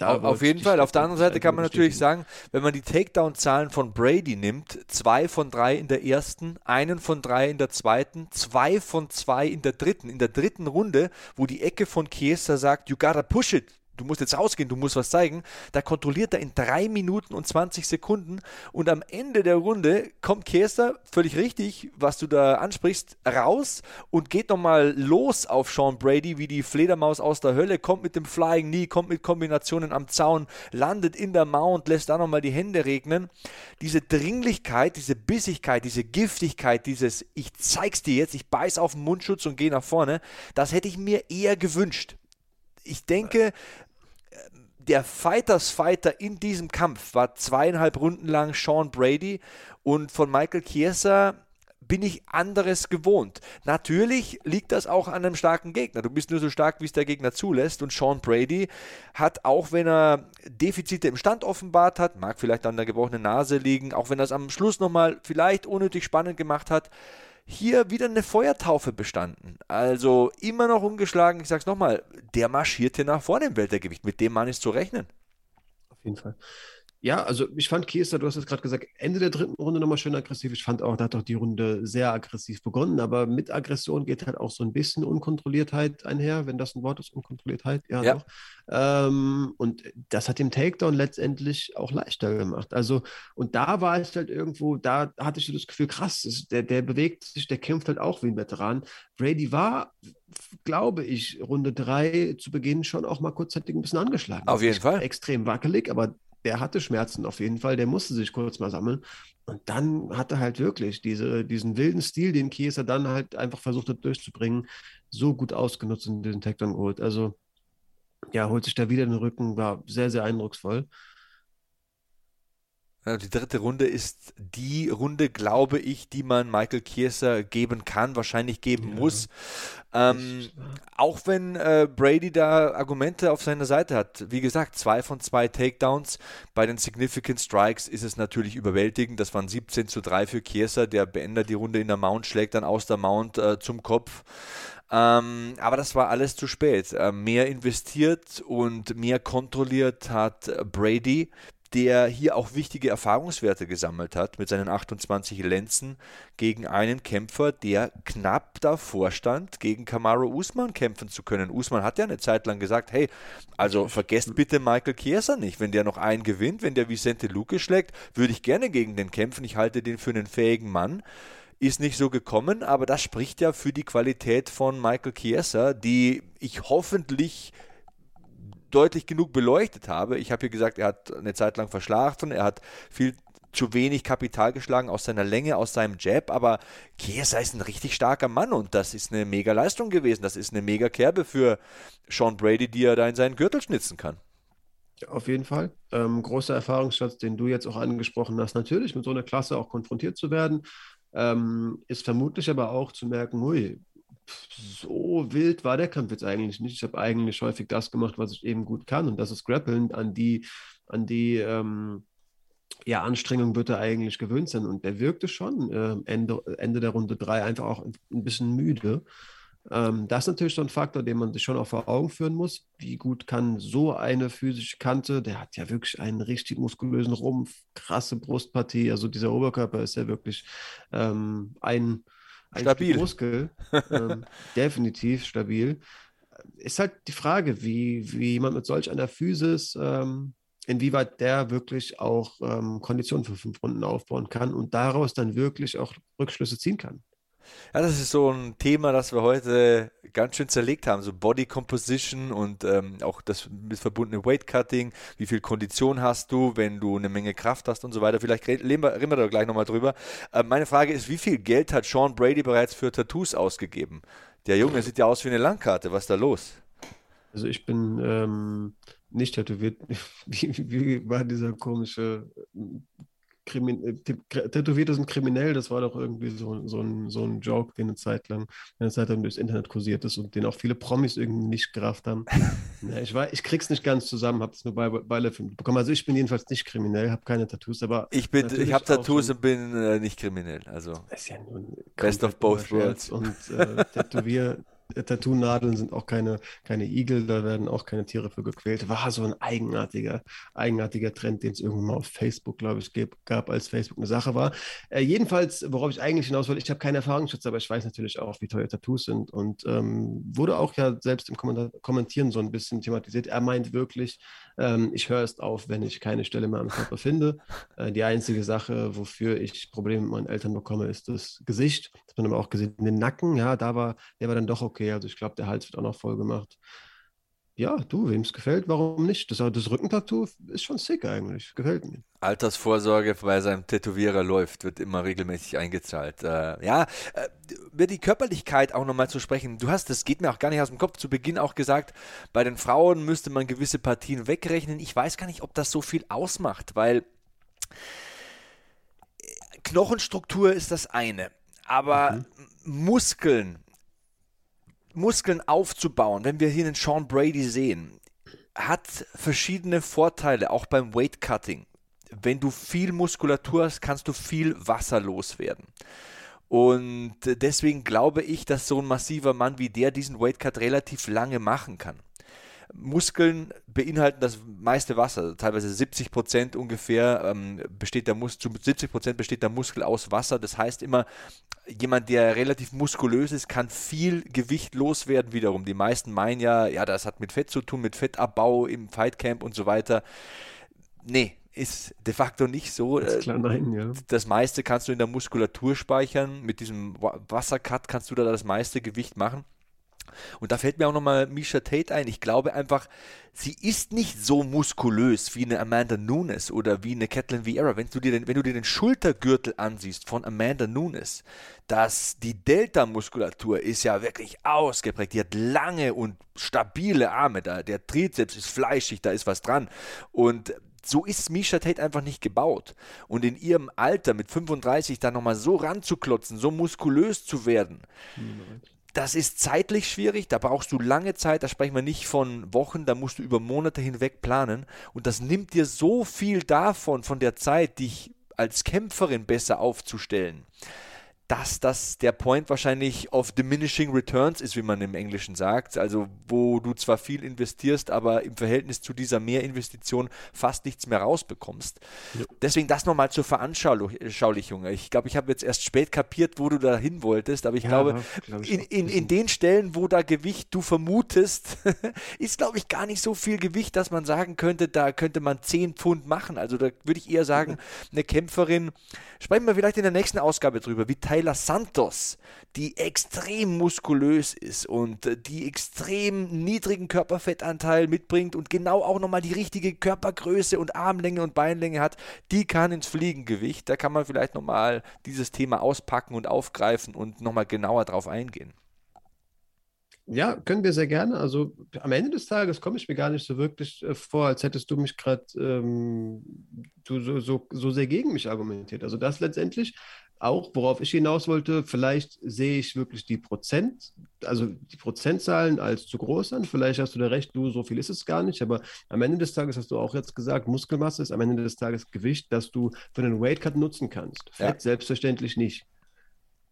da auf jeden Fall. Auf der anderen Seite kann man natürlich sagen, wenn man die Takedown-Zahlen von Brady nimmt, zwei von drei in der ersten, einen von drei in der zweiten, zwei von zwei in der dritten. In der dritten Runde, wo die Ecke von Chiesa sagt, you gotta push it, du musst jetzt rausgehen, du musst was zeigen. Da kontrolliert er in 3 Minuten und 20 Sekunden und am Ende der Runde kommt Kester, völlig richtig, was du da ansprichst, raus und geht nochmal los auf Sean Brady wie die Fledermaus aus der Hölle, kommt mit dem Flying Knee, kommt mit Kombinationen am Zaun, landet in der Mount, lässt da nochmal die Hände regnen. Diese Dringlichkeit, diese Bissigkeit, diese Giftigkeit, dieses ich zeig's dir jetzt, ich beiß auf den Mundschutz und gehe nach vorne, das hätte ich mir eher gewünscht ich denke, der Fighters Fighter in diesem Kampf war zweieinhalb Runden lang Sean Brady und von Michael Chiesa bin ich anderes gewohnt. Natürlich liegt das auch an einem starken Gegner. Du bist nur so stark, wie es der Gegner zulässt. Und Sean Brady hat, auch wenn er Defizite im Stand offenbart hat, mag vielleicht an der gebrochenen Nase liegen, auch wenn er es am Schluss nochmal vielleicht unnötig spannend gemacht hat, hier wieder eine Feuertaufe bestanden. Also immer noch ungeschlagen. Ich sag's nochmal, der marschierte nach vorne im Weltergewicht. Mit dem Mann ist zu rechnen. Auf jeden Fall. Ja, also ich fand Kiesa, du hast es gerade gesagt, Ende der dritten Runde nochmal schön aggressiv. Ich fand auch, da hat doch die Runde sehr aggressiv begonnen, aber mit Aggression geht halt auch so ein bisschen Unkontrolliertheit einher, wenn das ein Wort ist, Unkontrolliertheit, ja, ja. doch. Ähm, und das hat dem Takedown letztendlich auch leichter gemacht. Also, und da war es halt irgendwo, da hatte ich so das Gefühl, krass, der, der bewegt sich, der kämpft halt auch wie ein Veteran. Brady war, glaube ich, Runde drei zu Beginn schon auch mal kurzzeitig ein bisschen angeschlagen. Auf jeden Fall. Extrem wackelig, aber der hatte Schmerzen auf jeden Fall, der musste sich kurz mal sammeln. Und dann hat er halt wirklich diese, diesen wilden Stil, den Kieser dann halt einfach versucht hat durchzubringen, so gut ausgenutzt und den Takedown geholt. Also ja, holt sich da wieder den Rücken, war sehr, sehr eindrucksvoll. Die dritte Runde ist die Runde, glaube ich, die man Michael Kieser geben kann, wahrscheinlich geben ja. muss. Ähm, auch wenn äh, Brady da Argumente auf seiner Seite hat. Wie gesagt, zwei von zwei Takedowns. Bei den Significant Strikes ist es natürlich überwältigend. Das waren 17 zu 3 für Kieser. Der beendet die Runde in der Mount, schlägt dann aus der Mount äh, zum Kopf. Ähm, aber das war alles zu spät. Äh, mehr investiert und mehr kontrolliert hat Brady der hier auch wichtige Erfahrungswerte gesammelt hat mit seinen 28 Lenzen gegen einen Kämpfer, der knapp davor stand, gegen Kamaru Usman kämpfen zu können. Usman hat ja eine Zeit lang gesagt, hey, also vergesst bitte Michael Chiesa nicht, wenn der noch einen gewinnt, wenn der Vicente Luque schlägt, würde ich gerne gegen den kämpfen, ich halte den für einen fähigen Mann. Ist nicht so gekommen, aber das spricht ja für die Qualität von Michael Chiesa, die ich hoffentlich deutlich genug beleuchtet habe. Ich habe hier gesagt, er hat eine Zeit lang verschlafen, er hat viel zu wenig Kapital geschlagen aus seiner Länge, aus seinem Jab, aber Chiesa ist ein richtig starker Mann und das ist eine mega Leistung gewesen. Das ist eine mega Kerbe für Sean Brady, die er da in seinen Gürtel schnitzen kann. Auf jeden Fall. Ähm, großer Erfahrungsschatz, den du jetzt auch angesprochen hast. Natürlich mit so einer Klasse auch konfrontiert zu werden, ähm, ist vermutlich aber auch zu merken, hui, so wild war der Kampf jetzt eigentlich nicht. Ich habe eigentlich häufig das gemacht, was ich eben gut kann. Und das ist Grappeln. An die, an die ähm, ja, Anstrengung wird er eigentlich gewöhnt sein. Und der wirkte schon äh, Ende, Ende der Runde 3 einfach auch ein bisschen müde. Ähm, das ist natürlich so ein Faktor, den man sich schon auch vor Augen führen muss. Wie gut kann so eine physische Kante, der hat ja wirklich einen richtig muskulösen Rumpf, krasse Brustpartie. Also dieser Oberkörper ist ja wirklich ähm, ein stabil. Muskel, ähm, definitiv stabil. Ist halt die Frage, wie, wie jemand mit solch einer Physis, ähm, inwieweit der wirklich auch ähm, Konditionen für fünf Runden aufbauen kann und daraus dann wirklich auch Rückschlüsse ziehen kann. Ja, das ist so ein Thema, das wir heute ganz schön zerlegt haben. So Body Composition und ähm, auch das mit verbundene Weight Cutting. Wie viel Kondition hast du, wenn du eine Menge Kraft hast und so weiter. Vielleicht reden wir, reden wir da gleich nochmal drüber. Äh, meine Frage ist, wie viel Geld hat Sean Brady bereits für Tattoos ausgegeben? Der Junge sieht ja aus wie eine Landkarte. Was ist da los? Also ich bin ähm, nicht tätowiert. Wie, wie, war dieser komische Krimin äh, Tätowierte sind kriminell, das war doch irgendwie so, so, ein, so ein Joke, den eine Zeit lang, eine Zeit lang durchs Internet kursiert ist und den auch viele Promis irgendwie nicht gerafft haben. ja, ich, war, ich krieg's nicht ganz zusammen, hab's nur bei Beilefilm bekommen. Also ich bin jedenfalls nicht kriminell, habe keine Tattoos, aber. Ich bin, ich habe Tattoos und bin äh, nicht kriminell. Also. Das ist ja nun Best of both worlds. Und äh, Tätowier. Tattoo-Nadeln sind auch keine, keine Igel, da werden auch keine Tiere für gequält. War so ein eigenartiger, eigenartiger Trend, den es irgendwann mal auf Facebook, glaube ich, gab, als Facebook eine Sache war. Äh, jedenfalls, worauf ich eigentlich hinaus wollte, ich habe keine Erfahrungsschutz, aber ich weiß natürlich auch, wie teuer Tattoos sind und ähm, wurde auch ja selbst im Kommentieren so ein bisschen thematisiert. Er meint wirklich, ähm, ich höre erst auf, wenn ich keine Stelle mehr am Körper finde. Äh, die einzige Sache, wofür ich Probleme mit meinen Eltern bekomme, ist das Gesicht. Das hat man aber auch gesehen. Den Nacken, ja, da war, der war dann doch okay. Also ich glaube, der Hals wird auch noch voll gemacht. Ja, du, wem es gefällt, warum nicht? Das, das Rückentattoo ist schon sick eigentlich. Gefällt mir. Altersvorsorge bei seinem Tätowierer läuft, wird immer regelmäßig eingezahlt. Äh, ja, äh, über die Körperlichkeit auch nochmal zu sprechen. Du hast, das geht mir auch gar nicht aus dem Kopf, zu Beginn auch gesagt, bei den Frauen müsste man gewisse Partien wegrechnen. Ich weiß gar nicht, ob das so viel ausmacht, weil Knochenstruktur ist das eine, aber mhm. Muskeln Muskeln aufzubauen, wenn wir hier einen Sean Brady sehen, hat verschiedene Vorteile, auch beim Weight Cutting. Wenn du viel Muskulatur hast, kannst du viel Wasser loswerden. Und deswegen glaube ich, dass so ein massiver Mann wie der diesen Weight Cut relativ lange machen kann. Muskeln beinhalten das meiste Wasser, teilweise 70 Prozent ungefähr ähm, besteht der Mus zu 70 Prozent besteht der Muskel aus Wasser. Das heißt immer, jemand, der relativ muskulös ist, kann viel Gewicht loswerden wiederum. Die meisten meinen ja, ja, das hat mit Fett zu tun, mit Fettabbau im Fightcamp und so weiter. Nee, ist de facto nicht so. Das, klar, nein, ja. das meiste kannst du in der Muskulatur speichern. Mit diesem Wassercut kannst du da das meiste Gewicht machen. Und da fällt mir auch nochmal Misha Tate ein. Ich glaube einfach, sie ist nicht so muskulös wie eine Amanda Nunes oder wie eine Kathleen Vieira. Wenn du dir den, wenn du dir den Schultergürtel ansiehst von Amanda Nunes, dass die Delta-Muskulatur ist ja wirklich ausgeprägt. Die hat lange und stabile Arme. Da, der Trizeps ist fleischig, da ist was dran. Und so ist Misha Tate einfach nicht gebaut. Und in ihrem Alter mit 35 da nochmal so ranzuklotzen, so muskulös zu werden, das ist zeitlich schwierig, da brauchst du lange Zeit, da sprechen wir nicht von Wochen, da musst du über Monate hinweg planen. Und das nimmt dir so viel davon, von der Zeit, dich als Kämpferin besser aufzustellen dass das der Point wahrscheinlich of diminishing returns ist, wie man im Englischen sagt. Also wo du zwar viel investierst, aber im Verhältnis zu dieser Mehrinvestition fast nichts mehr rausbekommst. Ja. Deswegen das nochmal zur Veranschaulichung. Ich glaube, ich habe jetzt erst spät kapiert, wo du da hin wolltest, aber ich ja, glaube, glaub ich in, in, in den Stellen, wo da Gewicht du vermutest, ist, glaube ich, gar nicht so viel Gewicht, dass man sagen könnte, da könnte man 10 Pfund machen. Also da würde ich eher sagen, eine Kämpferin, sprechen wir vielleicht in der nächsten Ausgabe drüber, wie Teil Taylor Santos, die extrem muskulös ist und äh, die extrem niedrigen Körperfettanteil mitbringt und genau auch nochmal die richtige Körpergröße und Armlänge und Beinlänge hat, die kann ins Fliegengewicht. Da kann man vielleicht nochmal dieses Thema auspacken und aufgreifen und nochmal genauer drauf eingehen. Ja, können wir sehr gerne. Also am Ende des Tages komme ich mir gar nicht so wirklich äh, vor, als hättest du mich gerade ähm, so, so, so sehr gegen mich argumentiert. Also das letztendlich auch, worauf ich hinaus wollte, vielleicht sehe ich wirklich die Prozent, also die Prozentzahlen als zu groß an. Vielleicht hast du da recht, du, so viel ist es gar nicht, aber am Ende des Tages hast du auch jetzt gesagt, Muskelmasse ist am Ende des Tages Gewicht, das du für einen Weightcut nutzen kannst. Fett ja. selbstverständlich nicht.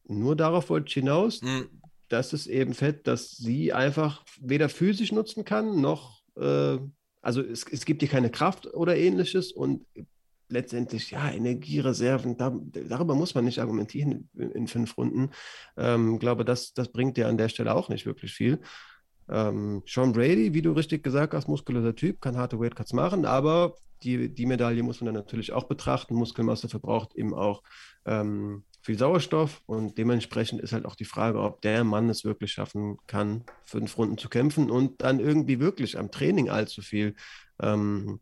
Nur darauf wollte ich hinaus, mhm. dass es eben Fett, dass sie einfach weder physisch nutzen kann, noch, äh, also es, es gibt dir keine Kraft oder ähnliches und letztendlich, ja, Energiereserven, da, darüber muss man nicht argumentieren in, in fünf Runden. Ähm, glaube, das, das bringt dir an der Stelle auch nicht wirklich viel. Ähm, Sean Brady, wie du richtig gesagt hast, muskulöser Typ, kann harte Weightcuts machen, aber die, die Medaille muss man dann natürlich auch betrachten. Muskelmasse verbraucht eben auch ähm, viel Sauerstoff und dementsprechend ist halt auch die Frage, ob der Mann es wirklich schaffen kann, fünf Runden zu kämpfen und dann irgendwie wirklich am Training allzu viel ähm,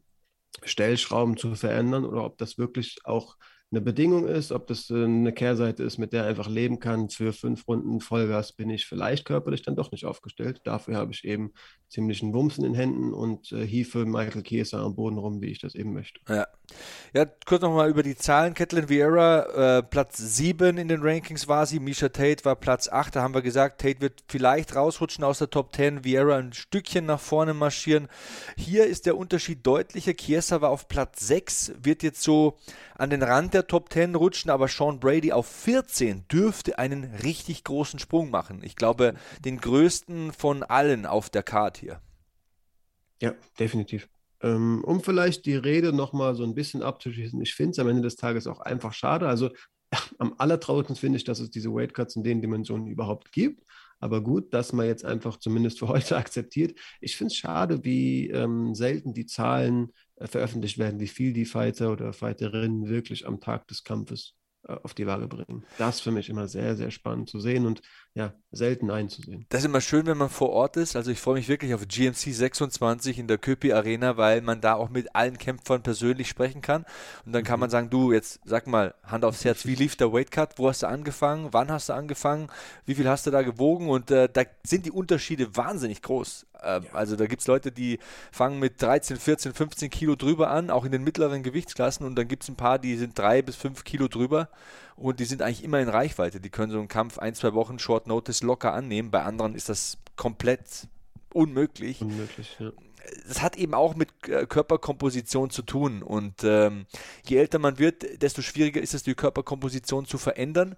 Stellschrauben zu verändern oder ob das wirklich auch eine Bedingung ist, ob das äh, eine Kehrseite ist, mit der er einfach leben kann. Für fünf Runden Vollgas bin ich vielleicht körperlich dann doch nicht aufgestellt. Dafür habe ich eben ziemlichen Wumms in den Händen und äh, hiefe Michael Kieser am Boden rum, wie ich das eben möchte. Ja, ja kurz nochmal über die Zahlen. Catelyn Vieira, äh, Platz 7 in den Rankings war sie. Misha Tate war Platz 8. Da haben wir gesagt, Tate wird vielleicht rausrutschen aus der Top 10. Vieira ein Stückchen nach vorne marschieren. Hier ist der Unterschied deutlicher. Chiesa war auf Platz 6, wird jetzt so an den Rand der Top 10 rutschen, aber Sean Brady auf 14 dürfte einen richtig großen Sprung machen. Ich glaube, den größten von allen auf der Card hier. Ja, definitiv. Ähm, um vielleicht die Rede nochmal so ein bisschen abzuschließen, ich finde es am Ende des Tages auch einfach schade. Also am allertraurigsten finde ich, dass es diese Weightcuts in den Dimensionen überhaupt gibt. Aber gut, dass man jetzt einfach zumindest für heute akzeptiert. Ich finde es schade, wie ähm, selten die Zahlen veröffentlicht werden, wie viel die Fighter oder Fighterinnen wirklich am Tag des Kampfes äh, auf die Waage bringen. Das ist für mich immer sehr, sehr spannend zu sehen und ja, selten einzusehen. Das ist immer schön, wenn man vor Ort ist. Also ich freue mich wirklich auf GMC 26 in der Köpi Arena, weil man da auch mit allen Kämpfern persönlich sprechen kann. Und dann kann mhm. man sagen, du, jetzt sag mal, Hand aufs Herz, wie lief der Weightcut? Wo hast du angefangen? Wann hast du angefangen? Wie viel hast du da gewogen? Und äh, da sind die Unterschiede wahnsinnig groß. Äh, ja. Also da gibt es Leute, die fangen mit 13, 14, 15 Kilo drüber an, auch in den mittleren Gewichtsklassen. Und dann gibt es ein paar, die sind drei bis fünf Kilo drüber und die sind eigentlich immer in Reichweite. Die können so einen Kampf ein, zwei Wochen Short Notice locker annehmen. Bei anderen ist das komplett unmöglich. Unmöglich, ja. Das hat eben auch mit äh, Körperkomposition zu tun. Und ähm, je älter man wird, desto schwieriger ist es, die Körperkomposition zu verändern.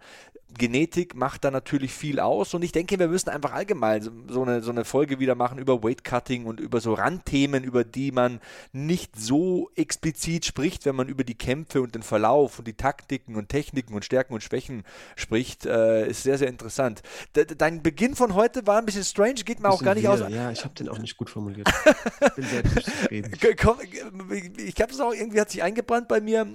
Genetik macht da natürlich viel aus und ich denke, wir müssen einfach allgemein so eine, so eine Folge wieder machen über Weightcutting und über so Randthemen, über die man nicht so explizit spricht, wenn man über die Kämpfe und den Verlauf und die Taktiken und Techniken und Stärken und Schwächen spricht. Äh, ist sehr, sehr interessant. De dein Beginn von heute war ein bisschen strange, geht mir auch gar nicht wir. aus. Ja, ich habe den auch nicht gut formuliert. bin selbst. Ich habe es auch irgendwie hat sich eingebrannt bei mir.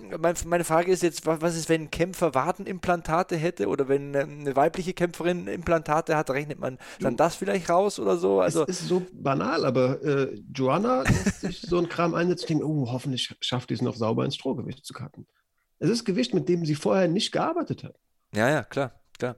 Meine Frage ist jetzt, was ist, wenn ein Kämpfer Wadenimplantate hätte oder wenn eine weibliche Kämpferin Implantate hat, rechnet man dann das vielleicht raus oder so? Also es ist so banal, aber äh, Joanna lässt sich so ein Kram einsetzen und denkt, oh, hoffentlich schafft die es noch sauber ins Strohgewicht zu cutten. Es ist Gewicht, mit dem sie vorher nicht gearbeitet hat. Ja, ja, klar, klar.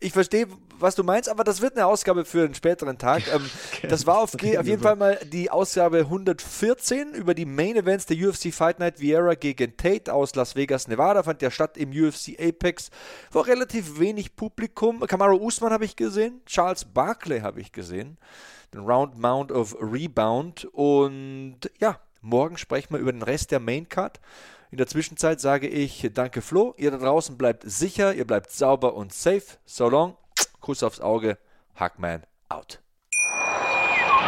Ich verstehe, was du meinst, aber das wird eine Ausgabe für einen späteren Tag. Ähm, das war auf, auf jeden Fall mal die Ausgabe 114 über die Main Events der UFC Fight Night Vieira gegen Tate aus Las Vegas, Nevada. Fand ja statt im UFC Apex. War relativ wenig Publikum. Kamaru Usman habe ich gesehen, Charles Barkley habe ich gesehen. Den Round Mount of Rebound. Und ja, morgen sprechen wir über den Rest der Main Card. In der Zwischenzeit sage ich danke Flo. Ihr da draußen bleibt sicher, ihr bleibt sauber und safe. So long. Kuss aufs Auge. Hackman out.